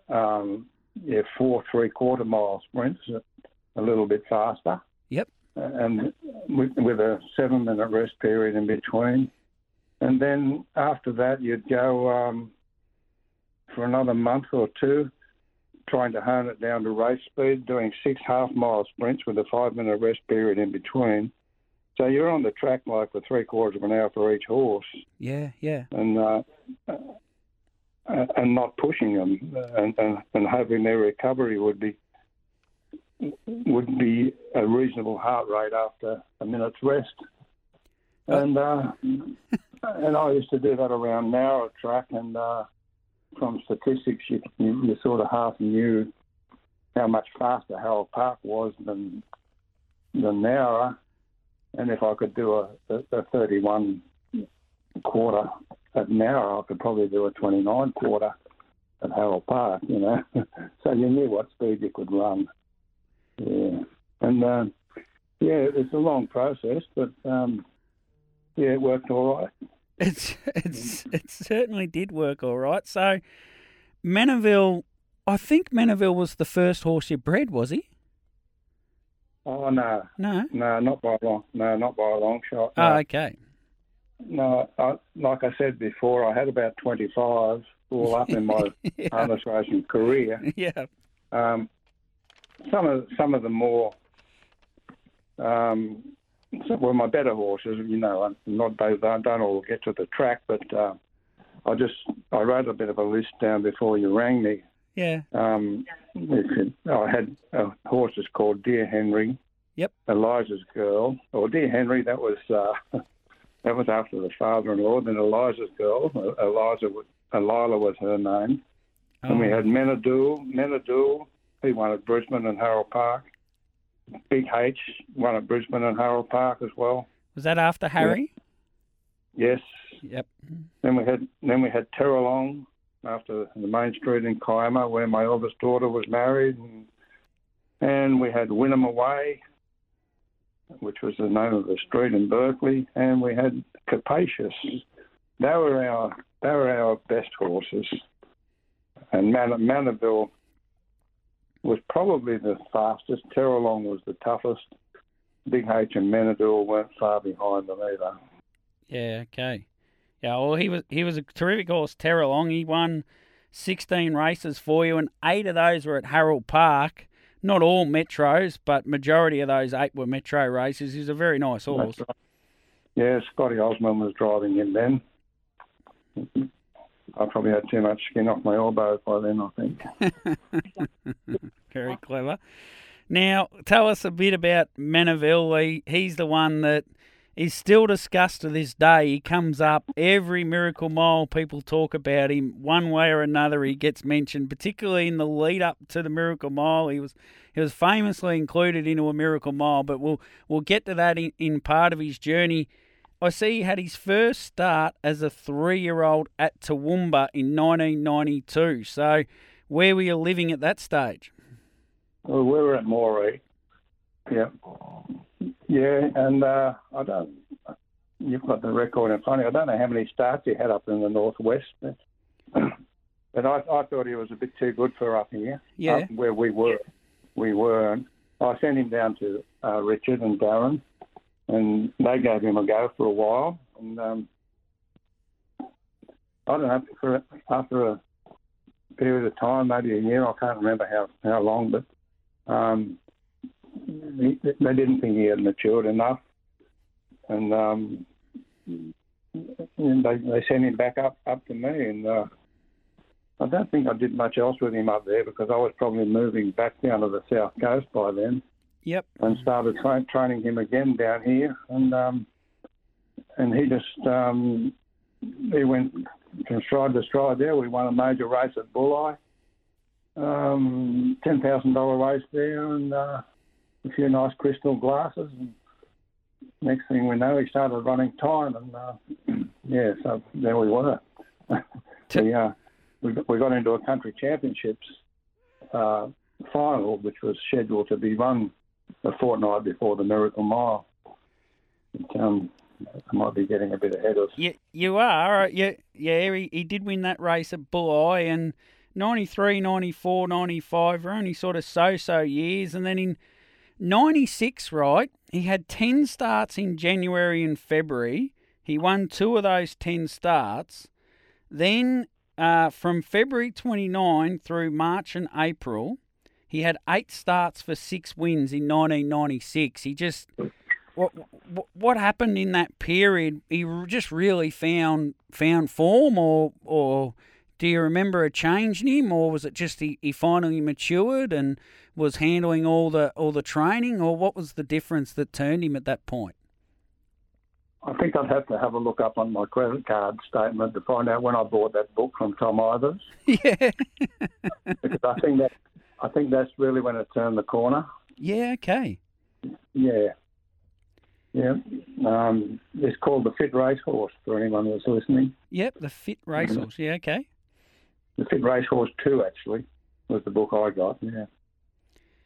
um, yeah, four three quarter mile sprints, a little bit faster. Yep. And with, with a seven minute rest period in between, and then after that you'd go um, for another month or two, trying to hone it down to race speed, doing six half mile sprints with a five minute rest period in between. So you're on the track like for three quarters of an hour for each horse, yeah, yeah. and uh, and not pushing them, and, and and hoping their recovery would be would be a reasonable heart rate after a minute's rest. And uh, and I used to do that around Nowra track, and uh, from statistics, you, you you sort of half knew how much faster Harold Park was than than Nowra. And if I could do a, a, a 31 quarter at Nowra, I could probably do a 29 quarter at Harold Park, you know. so you knew what speed you could run. Yeah. And, uh, yeah, it's a long process, but, um, yeah, it worked all right. It's it's it certainly did work all right. So, Menaville, I think Menaville was the first horse you bred, was he? Oh, no. No. No, not by a long, no, not by a long shot. Oh, okay. no I, like I said before, I had about 25 all up in my yeah. harness racing career. yeah. Um, some of some of the more um, well, my better horses, you know, I'm not they don't, don't all get to the track, but uh, I just I wrote a bit of a list down before you rang me. Yeah. Um, it, I had uh, horses called Dear Henry, Yep. Eliza's Girl, or Dear Henry. That was uh, that was after the father-in-law. Then Eliza's Girl, Eliza, was- Elila was her name. And we Oh, had Menadul, Menadul, he won at Brisbane and Harold Park. Big H won at Brisbane and Harold Park as well. Was that after Harry? Yes. Yep. Then we had then we had Terralong after the main street in Kiama where my eldest daughter was married, and, and we had Wynnum Away, which was the name of the street in Berkeley, and we had Capacious. They were our they were our best horses, and Man- Menaville was probably the fastest. Terralong was the toughest. Big H and Menador weren't far behind them either. Yeah. Okay. Yeah. Well, he was he was a terrific horse, Terralong. He won sixteen races for you, and eight of those were at Harold Park. Not all metros, but majority of those eight were metro races. He's a very nice horse. Right. Yeah, Scotty Osmond was driving him then. I probably had too much skin off my elbow by then, I think. Very clever. Now, tell us a bit about Menaville. He, he's the one that is still discussed to this day. He comes up every Miracle Mile. People talk about him one way or another. He gets mentioned, particularly in the lead up to the Miracle Mile. He was he was famously included into a Miracle Mile, but we'll we'll get to that in, in part of his journey. I see he had his first start as a three year old at Toowoomba in 1992. So, where were you living at that stage? Well, we were at Moree. Yeah. Yeah, and uh, I don't. You've got the record in front of you. I don't know how many starts he had up in the northwest, but, but I, I thought he was a bit too good for up here. Yeah. Up where we were, we were. And I sent him down to uh, Richard and Darren, and they gave him a go for a while. And um, I don't know for after a period of time, maybe a year. I can't remember how how long, but um, he, they didn't think he had matured enough, and um, and they they sent him back up up to me, and uh, I don't think I did much else with him up there because I was probably moving back down to the south coast by then, Yep. and started tra- training him again down here, and um, and he just um, he went from stride to stride there. We won a major race at Bulli, um, ten thousand dollar race there, and uh, a few nice crystal glasses. And next thing we know, he started running time, and uh, yeah, so there we were. we, uh, we we got into a country championships uh, final, which was scheduled to be run a fortnight before the Miracle Mile. Um, I might be getting a bit ahead of. You, you are. Yeah, yeah he, he did win that race at Bulli and 93, 94, 95 were only sort of so-so years. And then in 96, right, he had 10 starts in January and February. He won two of those 10 starts. Then uh, from February 29 through March and April, he had eight starts for six wins in 1996. He just what what- happened in that period? He just really found found form, or or do you remember a change in him, or was it just he, he finally matured and was handling all the all the training, or what was the difference that turned him at that point? I think I'd have to have a look up on my credit card statement to find out when I bought that book from Tom Ivers, yeah, because I think that I think that's really when it turned the corner. yeah, okay, Yeah. Yeah. Um, it's called The Fit Racehorse for anyone that's listening. yep, the fit racehorse, yeah, okay, The Fit Racehorse 2, actually, was the book I got. Yeah.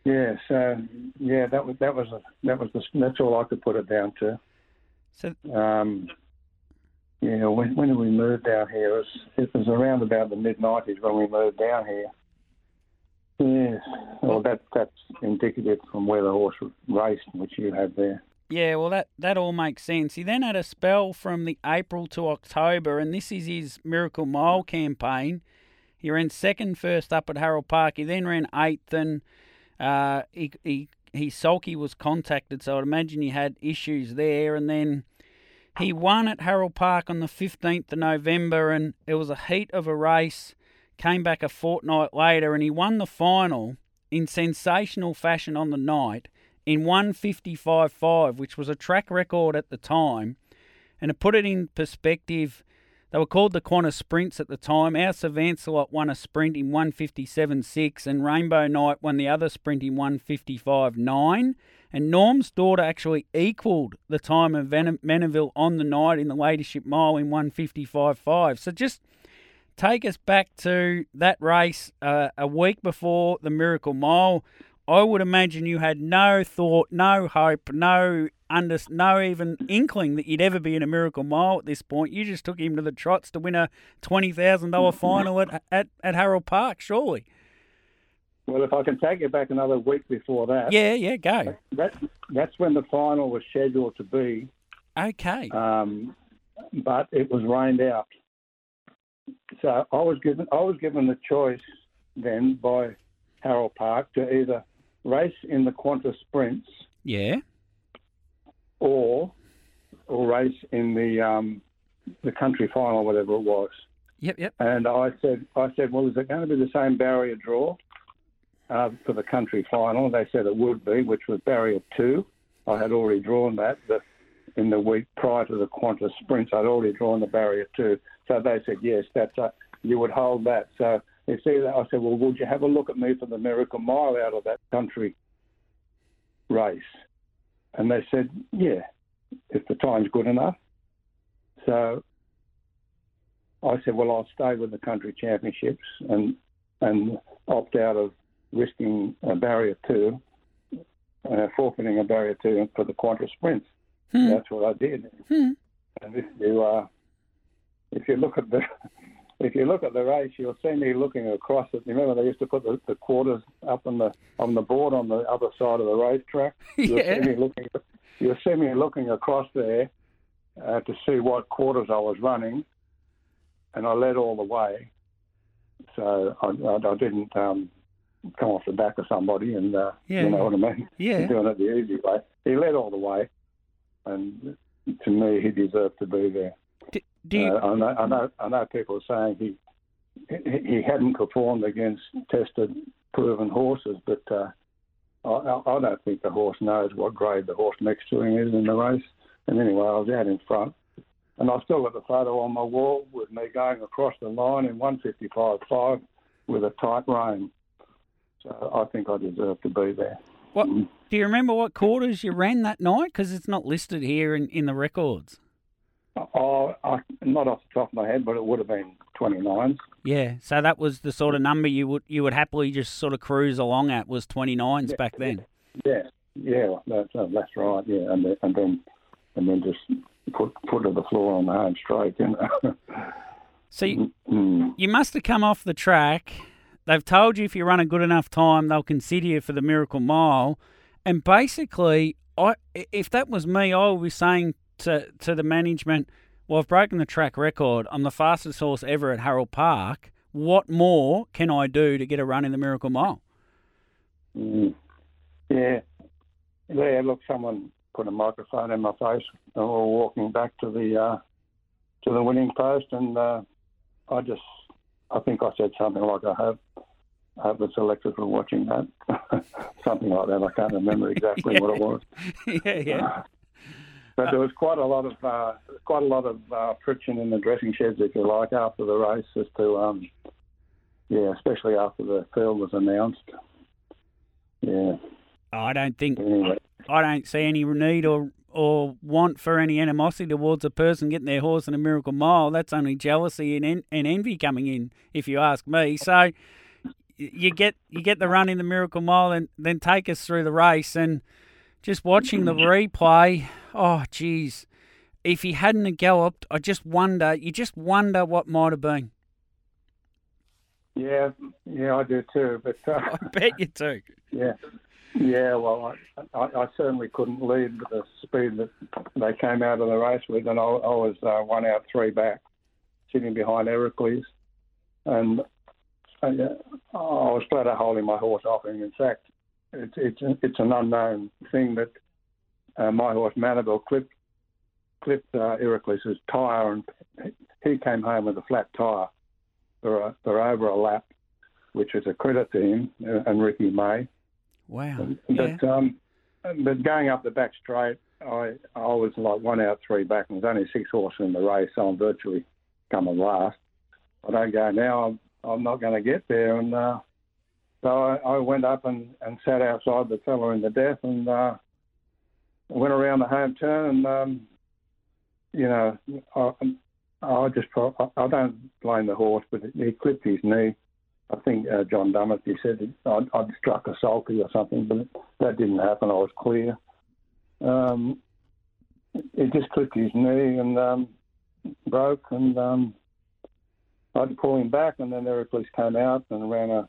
Yeah, so yeah, that was that was a, that was the, that's all I could put it down to. so Um, yeah, when, when we moved down here? It was, it was around about the mid nineties when we moved down here. Yes, well that that's indicative from where the horse raced, which you have there. Yeah, well, that, that all makes sense. He then had a spell from the April to October, and this is his Miracle Mile campaign. He ran second first up at Harold Park. He then ran eighth, and uh, he, he, he sulky was contacted, so I'd imagine he had issues there. And then he won at Harold Park on the 15th of November, and it was a heat of a race. Came back a fortnight later, and he won the final in sensational fashion on the night in 155.5, which was a track record at the time. And to put it in perspective, they were called the Qantas Sprints at the time. Our Sir Vancelot won a sprint in 157.6, and Rainbow Knight won the other sprint in 155.9. And Norm's daughter actually equalled the time of Menaville on the night in the Leadership Mile in 155.5. So just take us back to that race uh, a week before the Miracle Mile. I would imagine you had no thought, no hope, no under, no even inkling that you'd ever be in a Miracle Mile at this point. You just took him to the trots to win a twenty thousand dollar final at, at at Harold Park, surely. Well, if I can take you back another week before that, Yeah, yeah, go. that that's when the final was scheduled to be, Okay. um, but it was rained out. So I was given I was given the choice then by Harold Park to either race in the Qantas sprints Yeah. or or race in the um, the country final, whatever it was. Yep, yep. And I said, I said, well, is it going to be the same barrier draw uh, for the country final? They said it would be, which was barrier two. I had already drawn that. The, in the week prior to the Qantas sprints, I'd already drawn the barrier two. So they said, yes, that's a, you would hold that. So they see that. I said, well, would you have a look at me for the Miracle Mile out of that country race? And they said, yeah, if the time's good enough. So I said, well, I'll stay with the country championships and and opt out of risking a barrier two, uh, forfeiting a barrier two for the Qantas sprints. That's what I did. And if you uh, if you look at the if you look at the race, you'll see me looking across it. You remember they used to put the, the quarters up on the on the board on the other side of the racetrack. You'll Yeah. see me looking. You'll see me looking across there uh, to see what quarters I was running, and I led all the way. So I, I, I didn't um, come off the back of somebody, and uh, Yeah. you know what I mean. Yeah. doing it the easy way. He led all the way, and to me, he deserved to be there. Do, do you, Uh, I know, I know, I know. People are saying he he, hadn't performed against tested, proven horses, but uh, I, I I don't think the horse knows what grade the horse next to him is in the race. And anyway, I was out in front, and I still got the photo on my wall with me going across the line in 155.5 with a tight rein. So I think I deserve to be there. What, do you remember what quarters you ran that night? Because it's not listed here in, in the records. Oh, I, not off the top of my head, but it would have been 29s. Yeah, so that was the sort of number you would you would happily just sort of cruise along at was 29s back then. Yeah, yeah, that's uh, that's right. Yeah, and then, and then and then just put put to the floor on the home straight. You know. So you, mm. you must have come off the track. They've told you if you run a good enough time, they'll consider you for the Miracle Mile. And basically, I if that was me, I would be saying to to the management, "Well, I've broken the track record. I'm the fastest horse ever at Harold Park. What more can I do to get a run in the Miracle Mile?" Mm. Yeah, yeah. Look, someone put a microphone in my face. And we were walking back to the uh, to the winning post, and uh, I just, I think I said something like, "I hope, I hope the selectors were watching that," something like that. I can't remember exactly what it was. yeah, yeah. But there was quite a lot of uh, quite a lot of uh, friction in the dressing sheds, if you like, after the race, as to um, yeah, especially after the field was announced. Yeah. I don't think Anyway, I don't see any need or or want for any animosity towards a person getting their horse in a miracle mile. That's only jealousy and, en- and envy coming in, if you ask me. So you get you get the run in the miracle mile, and then take us through the race and just watching the replay. Oh, geez, if he hadn't galloped, I just wonder. You just wonder what might have been. yeah, yeah, I do too. But uh, I bet you do. yeah, yeah. Well, I, I, I certainly couldn't lead the speed that they came out of the race with, and I, I was uh, one out, three back, sitting behind Iraklis, and I, uh, I was flat out holding my horse off him. In fact, it's it's it's an unknown thing that uh, my horse Menaville clipped clipped uh, tyre, and he came home with a flat tyre for a, for over a lap, which is a credit to him uh, and Ricky May. Wow. Yeah. But um, but going up the back straight, I I was like one out, three back, and there's only six horses in the race, so I'm virtually coming last. I don't go now. I'm, I'm not going to get there, and uh, so I, I went up and, and sat outside the fella in the death, and uh, went around the home turn, and um, you know, I, I just I don't blame the horse, but he clipped his knee. I think uh, John Dumesny, he said I'd, I'd, struck a sulky or something, but that didn't happen. I was clear. Um, it just clipped his knee and um, broke, and um, I had to pull him back, and then the police came out and ran a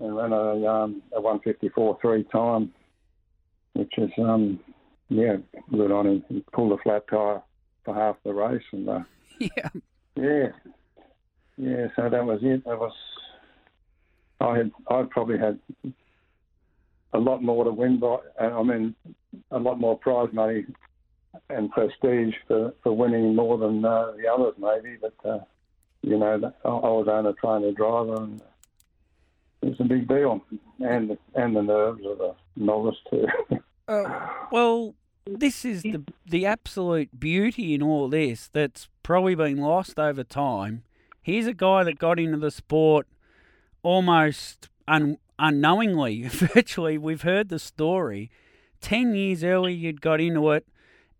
and ran a, um, a 154 three time, which is um, yeah good on him. He pulled a flat tire for half the race, and uh, yeah, yeah, yeah. So that was it. That was I had I probably had a lot more to win by. I mean, a lot more prize money and prestige for, for winning more than uh, the others, maybe. But uh, you know, I was only trying to driver, and it's a big deal, and and the nerves of the novice too. uh, well, this is the the absolute beauty in all this that's probably been lost over time. Here's a guy that got into the sport almost un, unknowingly. Virtually, we've heard the story. Ten years earlier, you'd got into it.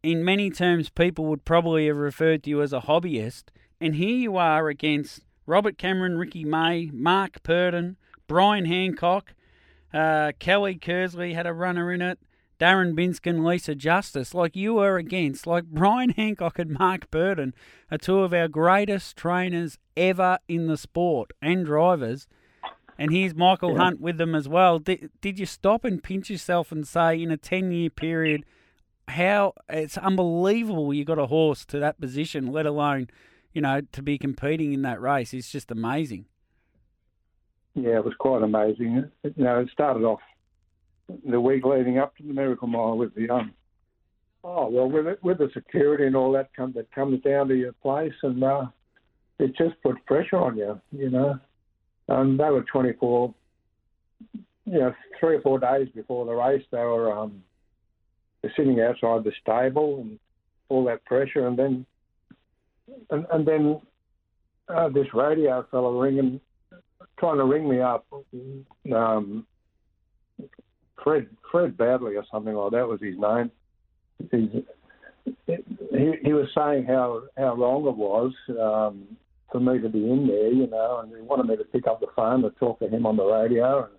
In many terms, people would probably have referred to you as a hobbyist. And here you are against Robert Cameron, Ricky May, Mark Purdon, Brian Hancock, uh, Kelly Kersley had a runner in it. Darren Binskin, Lisa Justice, like you were against, like Brian Hancock and Mark Purdon, are two of our greatest trainers ever in the sport and drivers. And here's Michael yeah. Hunt with them as well. Did, did you stop and pinch yourself and say, in a 10 year period, how it's unbelievable you got a horse to that position, let alone, you know, to be competing in that race? It's just amazing. Yeah, it was quite amazing. You know, it started off the week leading up to the Miracle Mile with the um, oh well with it, with the security and all that come that comes down to your place and uh, it just puts pressure on you, you know. And they were 24, you know, three or four days before the race, they were um, sitting outside the stable and all that pressure, and then and, and then uh, this radio fellow ringing, trying to ring me up. Um, Fred Fred Badley or something like that was his name. He's, he, he was saying how how wrong it was um, for me to be in there, you know, and he wanted me to pick up the phone to talk to him on the radio, and,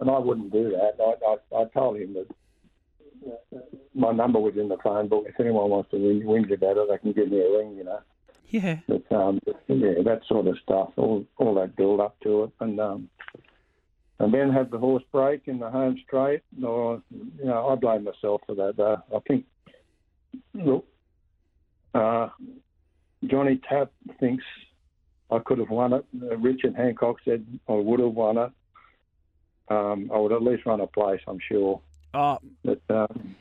and I wouldn't do that. I, I, I told him that my number was in the phone book. If anyone wants to ring, ring about it, they can give me a ring, you know. Yeah. But um, yeah, that sort of stuff, all all that build up to it, and um, and then had the horse break in the home straight. Or you know, I blame myself for that. Uh, I think look, uh, Johnny Tapp thinks I could have won it. Uh, Richard Hancock said I would have won it. Um, I would at least run a place, I'm sure. Oh, but um,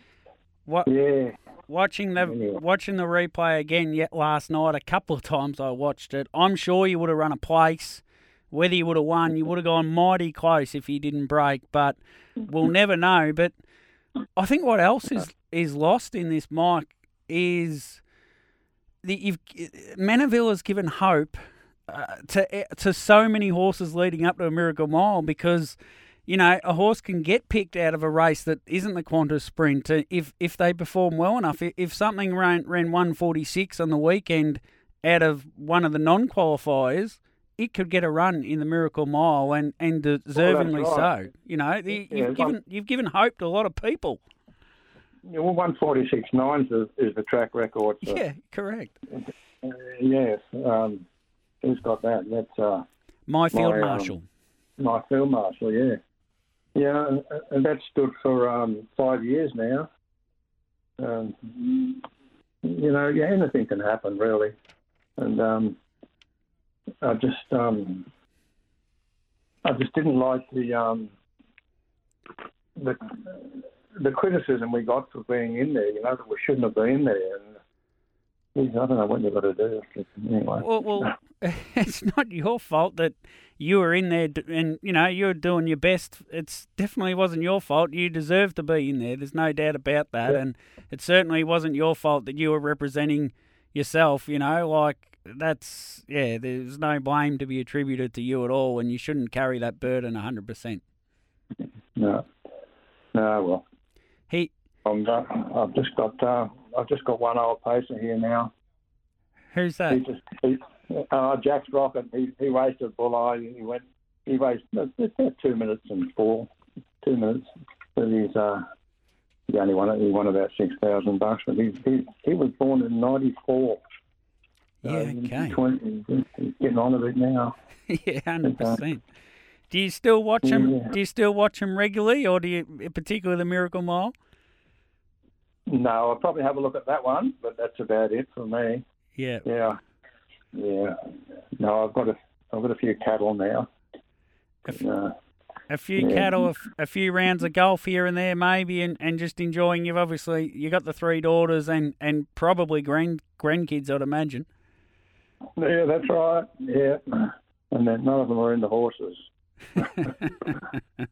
what? Yeah. Watching the anyway. watching the replay again yet last night, a couple of times I watched it. I'm sure you would have run a place. Whether you would have won, you would have gone mighty close if you didn't break, but we'll never know. But I think what else is is lost in this, Mike, is the you've Menaville has given hope uh, to to so many horses leading up to a Miracle Mile because you know a horse can get picked out of a race that isn't the Qantas Sprint if if they perform well enough. If something ran ran one forty six on the weekend out of one of the non qualifiers. It could get a run in the Miracle Mile, and, and deservingly oh, right. so. You know, the, yeah, you've given you've given hope to a lot of people. Yeah, well, one forty six nines is, is the track record. So. Yeah, correct. Uh, yes, um, who's got that? That's uh, my field my, um, marshal. Um, my field marshal, yeah, yeah, and, and that stood for um, five years now. Um, you know, yeah, anything can happen really, and um, I just um, I just didn't like the um, the the criticism we got for being in there. You know that we shouldn't have been there, and I don't know what you've got to do. Anyway. Well, well it's not your fault that you were in there and, you know, you're doing your best. It's definitely wasn't your fault. You deserve to be in there. There's no doubt about that. Yeah. And it certainly wasn't your fault that you were representing yourself, you know, like that's, yeah, there's no blame to be attributed to you at all and you shouldn't carry that burden 100%. No. No, well. He, I'm, uh, I've just got uh, I've just got one old pacer here now. Who's that? He just he, uh, Jack's rocket. He he raced at Bull Eye. He went he raced about two minutes and four, two minutes. But he's uh he only won he won about six thousand bucks. But he's he he was born in '94. Yeah, okay. He's, he's getting on a bit now. yeah, hundred percent. Do you still watch him? Yeah. Do you still watch him regularly, or do you, particularly the Miracle Mile? No, I'll probably have a look at that one, but that's about it for me. Yeah. Yeah, yeah. No, I've got a I've got a few cattle now. Uh, A few Yeah. cattle, a, f- a few rounds of golf here and there, maybe, and, and just enjoying. You've obviously you got the three daughters and, and probably grand grandkids, I'd imagine. yeah, that's right. Yeah, and then none of them are in the horses.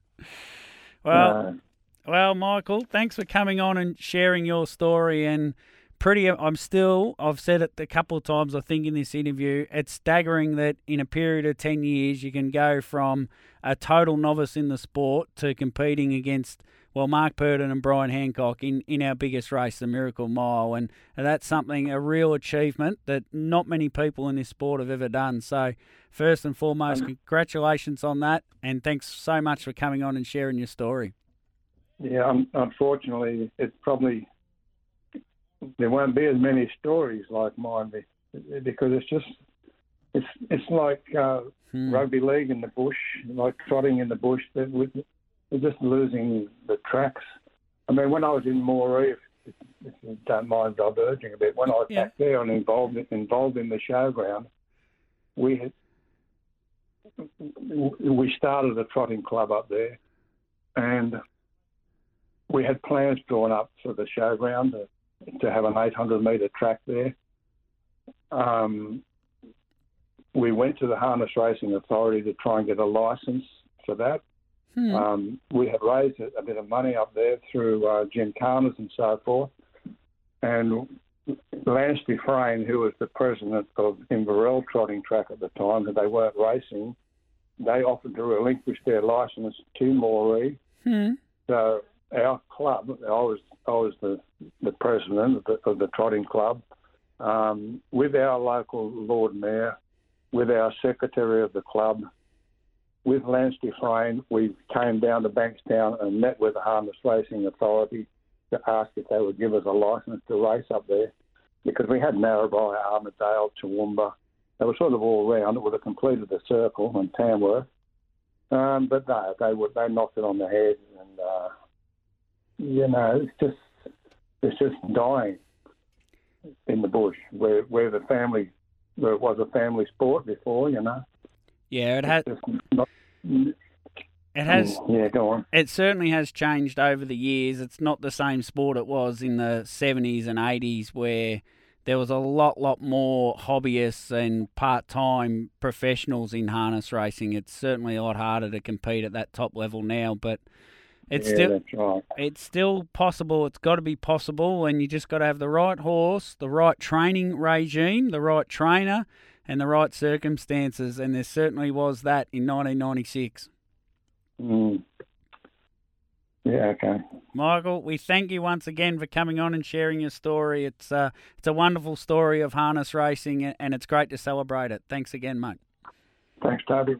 Well, No. Well, Michael, thanks for coming on and sharing your story. And pretty, I'm still, I've said it a couple of times, I think, in this interview, it's staggering that in a period of 10 years, you can go from a total novice in the sport to competing against, well, Mark Purdon and Brian Hancock in, in our biggest race, the Miracle Mile. And that's something, a real achievement that not many people in this sport have ever done. So, first and foremost, congratulations on that. And thanks so much for coming on and sharing your story. Yeah, um, unfortunately, it's probably there won't be as many stories like mine because it's just it's it's like uh, Hmm. rugby league in the bush, like trotting in the bush. That we- we're just losing the tracks. I mean, when I was in Moree, if, if you don't mind diverging a bit, when I was Yeah. back there and involved involved in the showground, we had we started a trotting club up there, and we had plans drawn up for the showground to, to have an 800 metre track there. Um, we went to the Harness Racing Authority to try and get a license for that. Hmm. Um, we had raised a, a bit of money up there through uh, gymkhanas and so forth. And Lance Dufresne, who was the president of Inverell Trotting Track at the time, and they weren't racing, they offered to relinquish their license to Moree. Hmm. So our club, I was I was the, the president of the, of the trotting club, um, with our local Lord Mayor, with our secretary of the club, with Lance Dufresne, we came down to Bankstown and met with the Harness Racing Authority to ask if they would give us a license to race up there, because we had Narrabri, Armidale, Toowoomba. They were sort of all round. It would have completed the circle and Tamworth. Um, but no, they would they knocked it on the head, and uh, you know, it's just it's just dying in the bush where where the family where it was a family sport before, you know. Yeah, it has. It has. Mm, yeah, go on. It certainly has changed over the years. It's not the same sport it was in the seventies and eighties, where there was a lot, lot more hobbyists and part-time professionals in harness racing. It's certainly a lot harder to compete at that top level now, but it's yeah, still right. it's still possible. It's got to be possible, and you just got to have the right horse, the right training regime, the right trainer, and the right circumstances. And there certainly was that in 1996. Mm. Yeah, okay. Michael, we thank you once again for coming on and sharing your story. It's uh, it's a wonderful story of harness racing, and it's great to celebrate it. Thanks again, mate. Thanks, Toby.